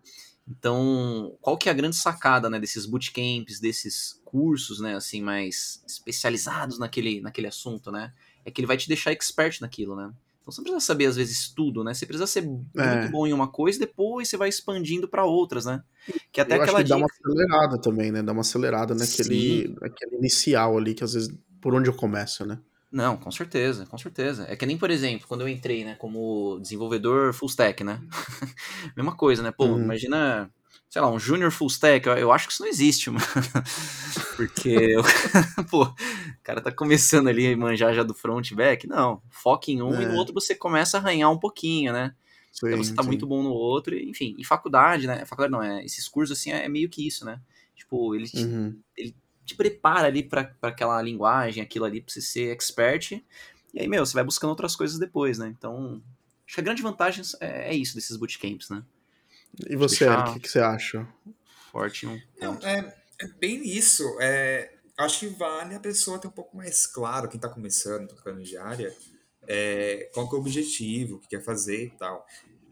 Então, qual que é a grande sacada, né, desses bootcamps, desses cursos, né, assim, mais especializados naquele, naquele assunto, né? É que ele vai te deixar expert naquilo, né? Então você não precisa saber, às vezes, tudo, né? Você precisa ser É. muito bom em uma coisa e depois você vai expandindo para outras, né? Que até eu acho aquela que dá dica... uma acelerada também, né? Dá uma acelerada naquele, Sim. naquele inicial ali, que às vezes por onde eu começo, né? Não, com certeza, com certeza. É que nem, por exemplo, quando eu entrei, né, como desenvolvedor full stack, né? <laughs> Mesma coisa, né? Pô, Uhum. imagina, sei lá, um junior full stack, eu, eu acho que isso não existe, <laughs> mano. Porque, <laughs> pô, o cara tá começando ali a manjar já do front back. Não, foca em um e no É. outro você começa a arranhar um pouquinho, né? Sim, Então você tá sim. muito bom no outro, enfim. E faculdade, né? Faculdade não, é, esses cursos, assim, é meio que isso, né? Tipo, ele Uhum. Te prepara ali pra, pra aquela linguagem, aquilo ali pra você ser expert. E aí, meu, você vai buscando outras coisas depois, né? Então, acho que a grande vantagem é, é isso desses bootcamps, né? E você, Eric, o que, que você acha? Forte em um Não, ponto. é, é bem isso. É, acho que vale a pessoa ter um pouco mais claro, quem está começando, tocando de área, é, qual que é o objetivo, o que quer fazer e tal.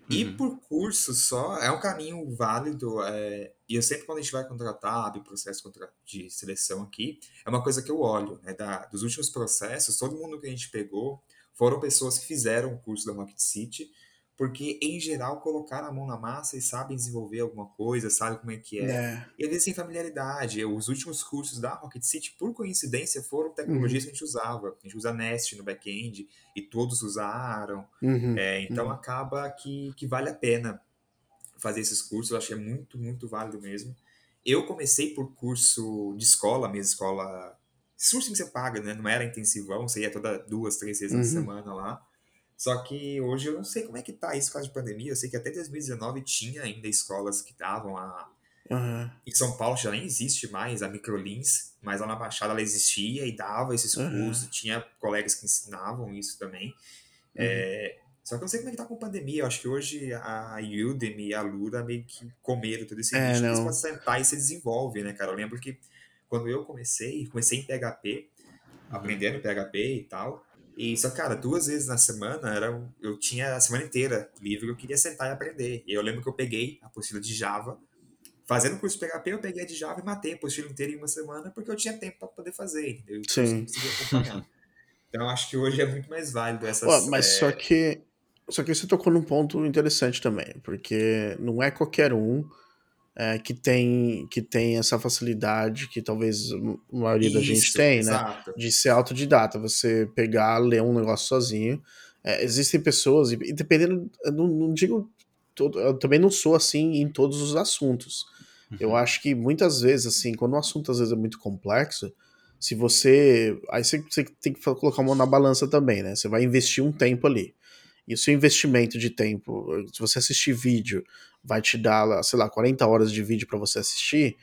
E Uhum. por curso só, é um caminho válido. é, e eu sempre, quando a gente vai contratar, abre processo de seleção aqui, é uma coisa que eu olho. Né, da- dos últimos processos, todo mundo que a gente pegou foram pessoas que fizeram o curso da Rocket City, porque, em geral, colocaram a mão na massa e sabem desenvolver alguma coisa, sabem como é que é. É. E às vezes tem familiaridade. Os últimos cursos da Rocket City, por coincidência, foram tecnologias que a gente usava. A gente usa Nest no back-end e todos usaram. Uhum. É, então Uhum. acaba que, que vale a pena fazer esses cursos. Eu acho que é muito, muito válido mesmo. Eu comecei por curso de escola, mesmo escola. Curso que você paga, né? Não era intensivão, você ia toda duas, três vezes na Uhum. semana lá. Só que hoje eu não sei como é que tá isso por causa de pandemia. Eu sei que até 2019 tinha ainda escolas que davam a, Aham. em São Paulo já nem existe mais a Microlins, mas lá na Baixada ela existia e dava esses Uhum. cursos, tinha colegas que ensinavam isso também. É, só que eu não sei como é que tá com pandemia, eu acho que hoje a Udemy e a Lura meio que comeram todo esse É, bicho, pode sentar e se desenvolve, né, cara? Eu lembro que quando eu comecei, comecei em PHP, aprendendo PHP e tal, e só, cara, duas vezes na semana era, eu tinha a semana inteira livre, eu queria sentar e aprender. E eu lembro que eu peguei a apostila de Java, fazendo curso de PHP, eu peguei a de Java e matei a apostila inteira em uma semana, porque eu tinha tempo para poder fazer, entendeu? E o curso Sim. conseguia acompanhar. Então, eu acho que hoje é muito mais válido essas... Ó, mas é, só que. Só que você tocou num ponto interessante também, porque não é qualquer um é, que, tem, que tem essa facilidade que talvez a maioria da gente Isso, tem, né? exato. De ser autodidata, você pegar, ler um negócio sozinho. é, existem pessoas, e dependendo, eu não, não digo, todo, eu também não sou assim em todos os assuntos. Uhum. Eu acho que muitas vezes, assim, quando o assunto às vezes é muito complexo, se você. Aí você, você tem que colocar a mão na balança também, né? Você vai investir um tempo ali. E o seu investimento de tempo, se você assistir vídeo, vai te dar, sei lá, 40 horas de vídeo para você assistir,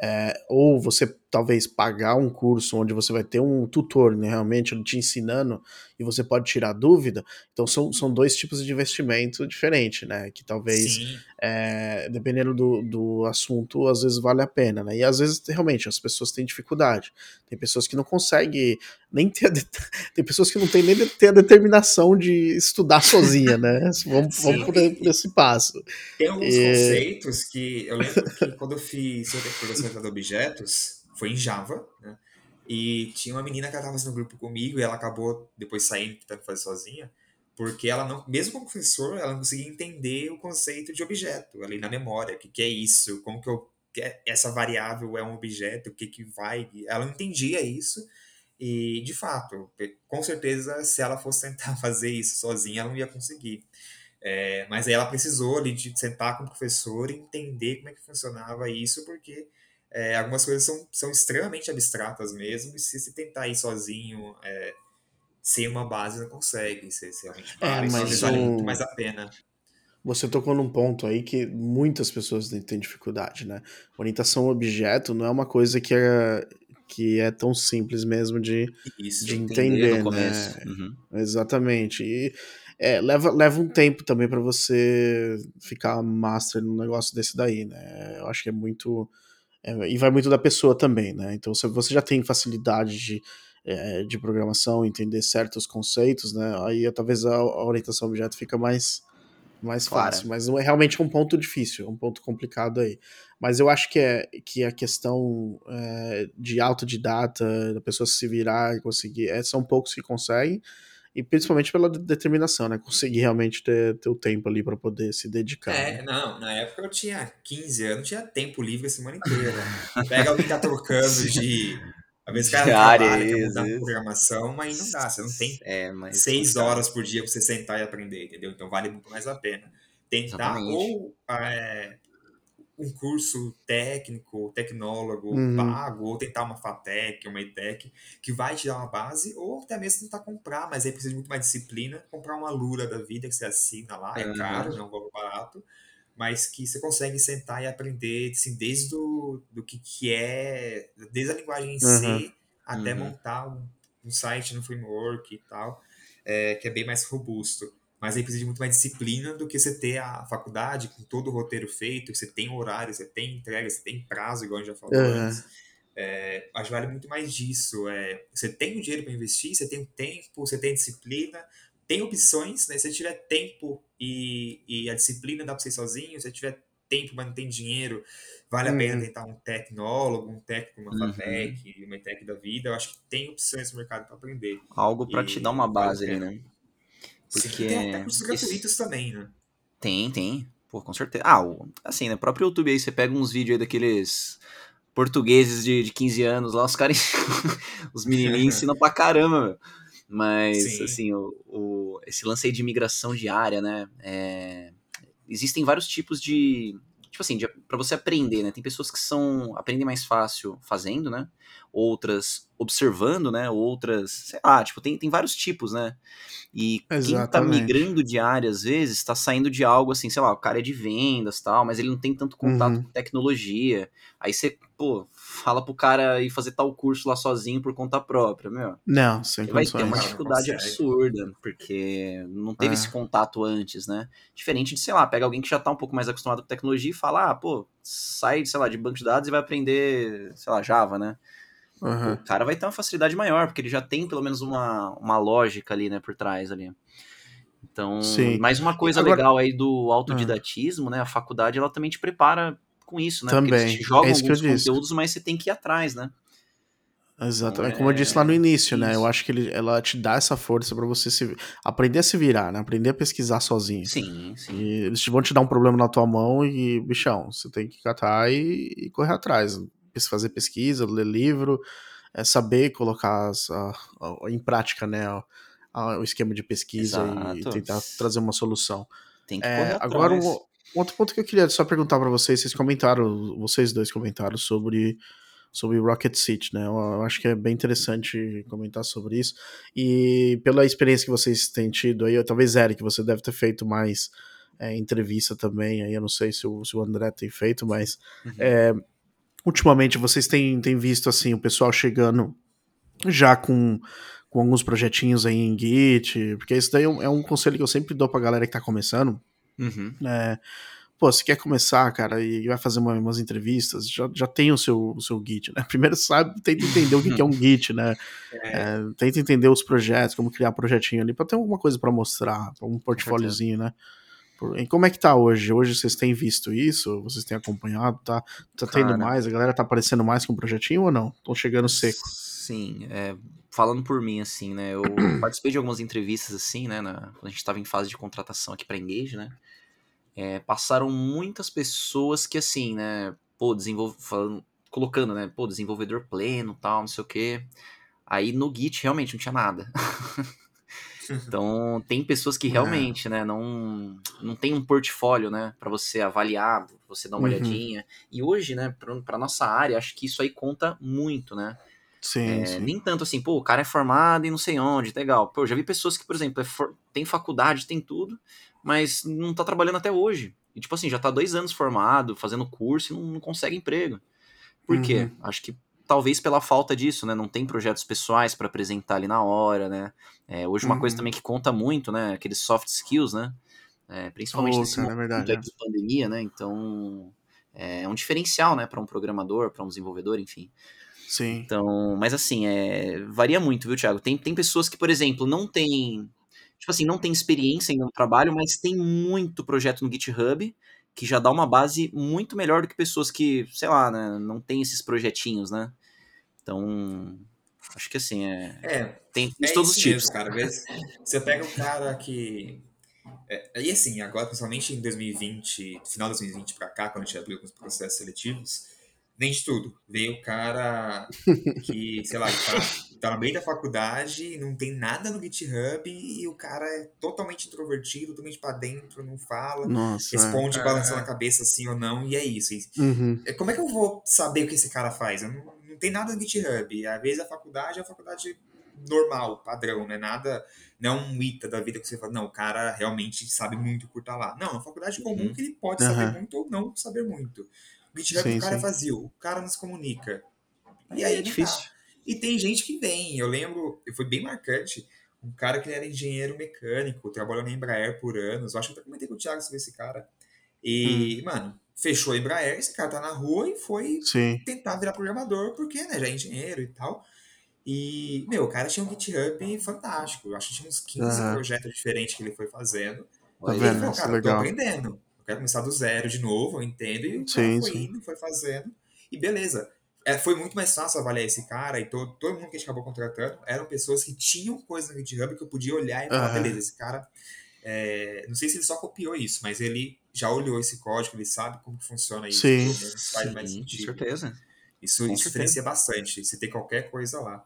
é, ou você talvez pagar um curso onde você vai ter um tutor né, realmente te ensinando e você pode tirar dúvida. Então são, são dois tipos de investimento diferentes, né? Que talvez, é, dependendo do, do assunto, às vezes vale a pena, né? E às vezes realmente as pessoas têm dificuldade. Tem pessoas que não conseguem nem ter a, <laughs> tem pessoas que não têm nem ter a determinação de estudar sozinha, né? Vamos, vamos por, por, esse passo. Tem alguns e... conceitos que eu lembro que quando eu fiz programação <laughs> de objetos foi em Java, né? E tinha uma menina que estava no grupo comigo e ela acabou depois saindo tentando fazer sozinha, porque ela não, mesmo como professor, ela não conseguia entender o conceito de objeto ali na memória, o que, que é isso, como que eu essa variável é um objeto, o que que vai, ela não entendia isso. E de fato, com certeza, se ela fosse tentar <laughs> fazer isso sozinha, ela não ia conseguir. É, mas aí ela precisou ali, de sentar com o professor e entender como é que funcionava isso, porque é, algumas coisas são, são extremamente abstratas mesmo, e se você tentar ir sozinho, é, sem uma base, não consegue. Você, você realmente é, mas vale muito mais a pena. Você tocou num ponto aí que muitas pessoas têm dificuldade, né? Orientação objeto não é uma coisa que é, que é tão simples mesmo de, Isso, de entender, né? Uhum. Exatamente. E é, leva, leva um tempo também para você ficar master num negócio desse daí, né? Eu acho que é muito é, e vai muito da pessoa também, né? Então, se você já tem facilidade de, é, de programação, entender certos conceitos, né? Aí talvez a, a orientação a objeto fica mais, mais claro. fácil. Mas não é realmente um ponto difícil, um ponto complicado aí. Mas eu acho que, é, que a questão é, de autodidata, da pessoa se virar e conseguir, é, são poucos que conseguem e principalmente pela determinação, né? Conseguir realmente ter, ter o tempo ali para poder se dedicar. É, né? não, na época eu tinha 15 anos, tinha tempo livre a semana inteira. Pega alguém que tá trocando <laughs> de. Às vezes o cara trabalha, quer mudar programação, mas não dá, você não tem é, seis horas por dia pra você sentar e aprender, entendeu? Então vale muito mais a pena. Tentar Exatamente. ou é, um curso técnico, tecnólogo, uhum. pago, ou tentar uma FATEC, uma ETEC, que vai te dar uma base, ou até mesmo tentar comprar, mas aí precisa de muito mais disciplina, comprar uma Lura da vida que você assina lá, é uhum. caro, não é um valor barato, mas que você consegue sentar e aprender, assim, desde do, do que, que é, desde a linguagem em uhum. si, até uhum. montar um, um site no framework e tal, é, que é bem mais robusto mas aí precisa de muito mais disciplina do que você ter a faculdade com todo o roteiro feito, você tem horário, você tem entrega, você tem prazo, igual a gente já falou uhum. antes. É, acho que vale muito mais disso. É, você tem o dinheiro para investir, você tem o tempo, você tem disciplina, tem opções, né? Se você tiver tempo e, e a disciplina dá para você ir sozinho, se você tiver tempo, mas não tem dinheiro, vale uhum. a pena uhum. tentar um tecnólogo, um técnico, uma uhum. FATEC, uma ETEC da vida. Eu acho que tem opções no mercado para aprender. Algo para te dar uma base ali, né? Porque. Tem até cursos gratuitos também, né? Tem, tem. Pô, com certeza. Ah, assim, no né, próprio YouTube aí você pega uns vídeos aí daqueles portugueses de, de 15 anos lá, os caras. <laughs> os menininhos <laughs> ensinam pra caramba, meu. Mas, Sim. assim, o, o, esse lance aí de imigração diária, né? É, existem vários tipos de. Tipo assim, para você aprender, né? Tem pessoas que são. aprendem mais fácil fazendo, né? Outras observando, né? Outras. Sei lá, tipo, tem, tem vários tipos, né? E Exatamente. quem tá migrando de área, às vezes, tá saindo de algo assim, sei lá, o cara é de vendas tal, mas ele não tem tanto contato uhum. com tecnologia. Aí você, pô, fala pro cara ir fazer tal curso lá sozinho por conta própria, meu. Não, sem Vai ter uma dificuldade absurda, porque não teve é. esse contato antes, né? Diferente de, sei lá, pega alguém que já tá um pouco mais acostumado com tecnologia e fala, ah, pô, sai, sei lá, de banco de dados e vai aprender, sei lá, Java, né? Uhum. O cara vai ter uma facilidade maior, porque ele já tem pelo menos uma, uma lógica ali, né, por trás ali. Então, Sim. mais uma coisa Agora... legal aí do autodidatismo, uhum. né? A faculdade ela também te prepara com isso, né? Também. Porque eles te jogam é alguns conteúdos, mas você tem que ir atrás, né? Exatamente, então, como eu disse lá no início, isso. né? Eu acho que ele, ela te dá essa força para você se, aprender a se virar, né? Aprender a pesquisar sozinho. Sim, sim. E eles vão te dar um problema na tua mão e, bichão, você tem que catar e, e correr atrás fazer pesquisa, ler livro, é saber colocar as, a, a, em prática, né, a, o esquema de pesquisa e, Exato. tentar trazer uma solução. Tem que É, correr agora, atrás. Um, outro ponto que eu queria só perguntar para vocês, vocês comentaram, vocês dois comentaram sobre sobre Rocket City, né? Eu, eu acho que é bem interessante comentar sobre isso. E pela experiência que vocês têm tido aí, talvez Eric, você deve ter feito mais é, entrevista também, aí eu não sei se o, se o André tem feito, mas Uhum. é, ultimamente vocês têm, têm visto assim o pessoal chegando já com, com alguns projetinhos aí em Git, porque isso daí é um, é um conselho que eu sempre dou pra galera que tá começando. Uhum. É, pô, se quer começar, cara, e vai fazer uma- umas entrevistas, já, já tem o seu, o seu Git, né? <laughs> Primeiro sabe, tenta entender o que, que é um <laughs> Git, né? É, tenta entender os projetos, como criar projetinho ali, pra ter alguma coisa pra mostrar, um portfóliozinho, né? E como é que tá hoje? Hoje vocês têm visto isso? Vocês têm acompanhado? Tá, tá tendo Cara. mais? A galera tá aparecendo mais com projetinho ou não? Estão chegando seco? Sim, é, falando por mim, assim, né? Eu <clears throat> participei de algumas entrevistas, assim, né? na- quando a gente tava em fase de contratação aqui pra Engage, né? É, passaram muitas pessoas que, assim, né? Pô, desenvolve, falando, colocando, né? Pô, desenvolvedor pleno tal, não sei o quê. Aí no Git realmente não tinha nada. <laughs> Então, tem pessoas que realmente, né, não, não tem um portfólio, né, para você avaliar, você dar uma Uhum. olhadinha. E hoje, né, pra, pra nossa área, acho que isso aí conta muito, né? Sim, É, sim. nem tanto assim, pô, o cara é formado em não sei onde, legal. Pô, eu já vi pessoas que, por exemplo, é for- tem faculdade, tem tudo, mas não tá trabalhando até hoje. E, tipo assim, já tá dois anos formado, fazendo curso e não, não consegue emprego. Por quê? Uhum. Acho que talvez pela falta disso, né? Não tem projetos pessoais para apresentar ali na hora, né? É, hoje uma coisa Uhum. também que conta muito, né? Aqueles soft skills, né? É, principalmente Oh, nesse é momento verdade, é. de pandemia, né? Então é um diferencial, né? Para um programador, para um desenvolvedor, enfim. Sim. Então, mas assim, é, varia muito, viu, Thiago? Tem, tem pessoas que, por exemplo, não tem, tipo assim, não tem experiência ainda no trabalho, mas tem muito projeto no GitHub que já dá uma base muito melhor do que pessoas que, sei lá, né, não tem esses projetinhos, né? Então, acho que assim, é, É, tem de é todos os tipos. mesmo, cara. Você pega um cara que. É, e assim, agora, principalmente em 2020, final de 2020 pra cá, quando a gente abriu alguns processos seletivos, nem de tudo. Veio o cara que, sei lá, tá, tá no meio da faculdade, não tem nada no GitHub e o cara é totalmente introvertido, totalmente pra dentro, não fala, Nossa. é. responde É. balançando a cabeça sim ou não, e é isso. Uhum. é, Como é que eu vou saber o que esse cara faz? Eu não, não tem nada no GitHub. Às vezes a faculdade é a faculdade normal, padrão, né? Nada, não é um ITA da vida que você fala, não, o cara realmente sabe muito por estar lá. Não, é uma faculdade comum Uhum. que ele pode Aham. saber muito ou não saber muito. O GitHub Sim, o cara sim. é vazio, o cara não se comunica. E É aí não difícil. dá. E tem gente que vem. Eu lembro, foi bem marcante, um cara que era engenheiro mecânico, trabalhou na Embraer por anos. Eu acho que eu até comentei com o Thiago sobre esse cara. E, mano, fechou a Embraer, esse cara tá na rua e foi Sim. tentar virar programador, porque, né, já é engenheiro e tal. E, meu, o cara tinha um GitHub fantástico. Eu acho que tinha uns 15 Aham. projetos diferentes que ele foi fazendo. Tá e ele vendo? falou, é cara, eu tô legal. aprendendo. Eu quero começar do zero de novo, eu entendo. E o Sim, cara foi sim. indo, foi fazendo. E beleza. É, foi muito mais fácil avaliar esse cara e todo, todo mundo que a gente acabou contratando eram pessoas que tinham coisa no GitHub que eu podia olhar e falar, Aham. beleza, esse cara. é, não sei se ele só copiou isso, mas ele já olhou esse código, ele sabe como funciona isso. Sim. faz mais com certeza. Isso, Com isso certeza. diferencia bastante. Se tem qualquer coisa lá.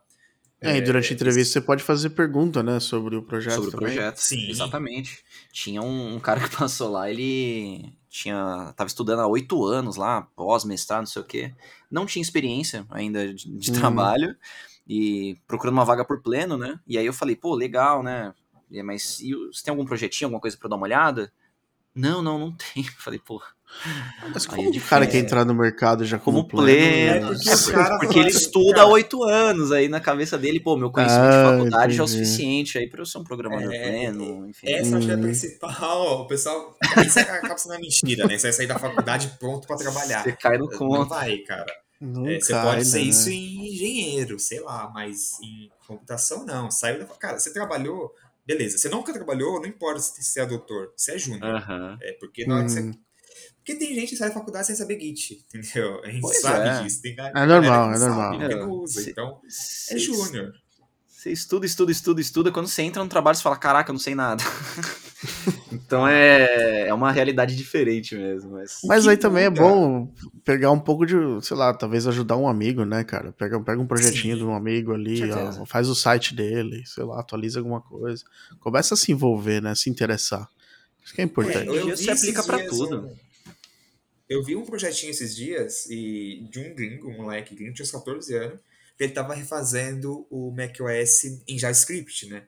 É, e durante a entrevista você pode fazer pergunta, né, sobre o projeto sobre o também. projeto. Sim. Exatamente. Tinha um, um cara que <laughs> passou lá, ele tinha tava estudando há oito anos lá, pós-mestrado, não sei o quê. Não tinha experiência ainda de, de Uhum. trabalho e procurando uma vaga por pleno, né? E aí eu falei, pô, legal, né? Mas e o- você tem algum projetinho, alguma coisa pra eu dar uma olhada? Não, não, não tem. <laughs> Falei, pô, Mas Aí como é o cara quer entrar no mercado já como, como pleno. É, porque o cara Porque ele vai- estuda há oito anos aí na cabeça dele, pô, meu conhecimento Ah, de faculdade já é o suficiente aí pra eu ser um programador É, pleno, enfim. Essa acho que é a Hum. principal. O pessoal. Isso acaba sendo uma mentira, né? Você vai sair da faculdade pronto pra trabalhar. Você cai no Não conto. vai, cara. Não É, você cai, pode ser né? isso em engenheiro, sei lá, mas em computação não. Saiu da. Cara, você trabalhou. Beleza, você nunca trabalhou, não importa se você é doutor, você é júnior. É, porque na hora que você. Porque tem gente que sai da faculdade sem saber Git, entendeu? A gente Pois sabe é. disso. Tem É normal, é normal. Porque É, não usa, se- então é Você júnior. Você estuda, estuda, estuda, estuda. Quando você entra no trabalho, você fala: Caraca, eu não sei nada. <laughs> Então é, é uma realidade diferente mesmo. Mas, Mas aí também é bom pegar um pouco de, sei lá, talvez ajudar um amigo, né, cara? Pega, pega um projetinho Sim, de um amigo ali, ó, faz o site dele, sei lá, atualiza alguma coisa. Começa a se envolver, né? Se interessar. Isso que é importante. Hoje em dia vi se aplica dias tudo. Eu vi um projetinho esses dias e de um gringo, um moleque gringo, tinha uns 14 anos, que ele tava refazendo o macOS em JavaScript, né?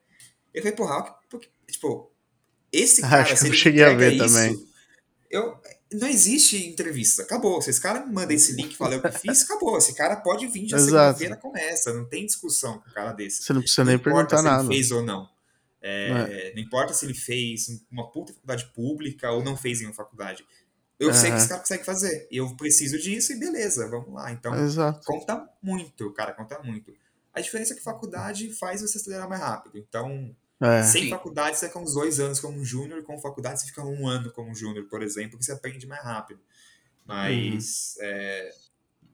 Eu falei, porra, porque, tipo, esse <laughs> cara, acho que eu cheguei a ver isso, também. eu, não existe entrevista, acabou. Se esse cara me manda esse link e fala eu que fiz, acabou. Esse cara pode vir já segunda-feira começa, não tem discussão com um cara desse. Você não precisa Não nem importa perguntar se nada. ele fez ou não. É, Não importa se ele fez uma puta faculdade pública ou não fez em uma faculdade. Eu sei que esse cara consegue fazer. E eu preciso disso e beleza, vamos lá. Então, Exato. conta muito, cara, conta muito. A diferença é que faculdade faz você acelerar mais rápido. Então, É. sem Sim. faculdade você fica uns dois anos como júnior, com faculdade você fica um ano como júnior, por exemplo, que você aprende mais rápido. Mas é,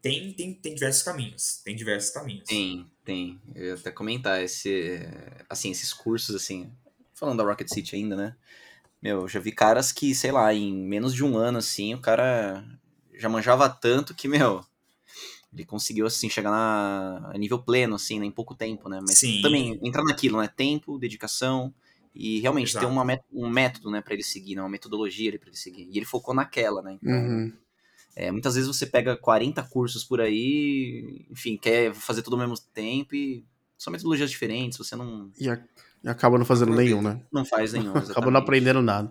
tem, tem, tem diversos caminhos. Tem diversos caminhos. Tem, tem. Eu ia até comentar esse, assim, esses cursos, assim, falando da Rocket City ainda, né? Meu, eu já vi caras que, sei lá, em menos de um ano, assim, o cara já manjava tanto que, meu, ele conseguiu, assim, chegar na, a nível pleno, assim, né, em pouco tempo, né? Mas Sim. também entrar naquilo, né? Tempo, dedicação e realmente ter Exato. uma, met- um método, né, pra ele seguir, né? Uma metodologia ali pra ele seguir. E ele focou naquela, né? Então, Uhum. é, muitas vezes você pega 40 cursos por aí, enfim, quer fazer tudo ao mesmo tempo e são metodologias diferentes, você não, E, a- e acaba não fazendo nenhum, né? não faz nenhum. <laughs> Acaba não aprendendo nada.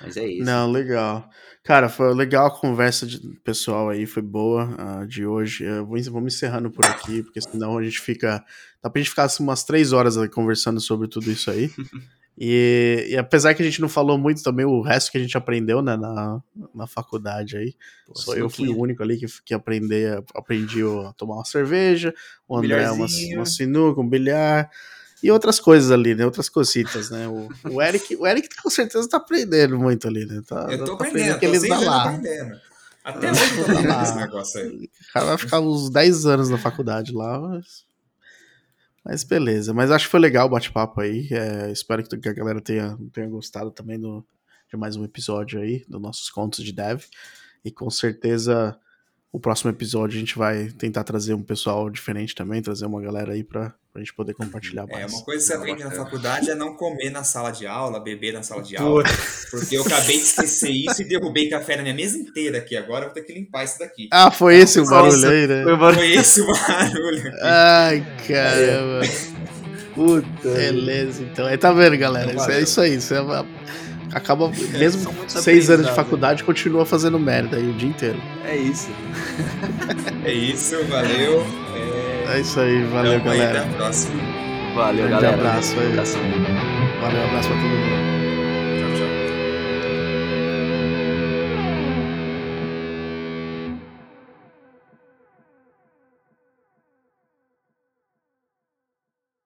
Mas é isso. Não, legal. Cara, foi legal a conversa de, pessoal aí, foi boa a de hoje. Eu vou, vamos encerrando por aqui, porque senão a gente fica. Dá pra gente ficar assim, umas três horas conversando sobre tudo isso aí. <laughs> E, e apesar que a gente não falou muito também o resto que a gente aprendeu né, na, na faculdade aí. Pô, Só eu fui o único ali que, que aprender, aprendi a tomar uma cerveja, o André uma, uma sinuca, um bilhar e outras coisas ali, né? Outras cositas, né? O, o Eric, o Eric com certeza tá aprendendo muito ali, né? Tá, Eu tô tá aprendendo, que tô ele seis tá anos lá. aprendendo. Até hoje eu tô aprendendo <laughs> esse lá. negócio aí. O cara vai ficar uns 10 anos na faculdade lá, mas. Mas beleza. Mas acho que foi legal o bate-papo aí. É, espero que a galera tenha, tenha gostado também do, de mais um episódio aí, dos nossos contos de dev. E com certeza o próximo episódio a gente vai tentar trazer um pessoal diferente também, trazer uma galera aí pra, pra gente poder compartilhar É, mais. uma coisa que você aprende na faculdade é não comer na sala de aula, beber na sala de aula. Porque eu acabei de esquecer isso e derrubei café na minha mesa inteira aqui. Agora eu vou ter que limpar isso daqui. Ah, foi esse o barulho aí, né? Foi esse o barulho aqui. Ai, caramba. Puta. Beleza, então. Aí tá vendo, galera? Isso é isso aí. Você acaba, mesmo muitos seis anos de faculdade, continua fazendo merda aí o dia inteiro. É isso. É isso, valeu. É, isso aí, valeu, aí, galera. Até a próxima. Valeu, Grande galera. abraço aí. Abração. Valeu, abraço pra todo mundo.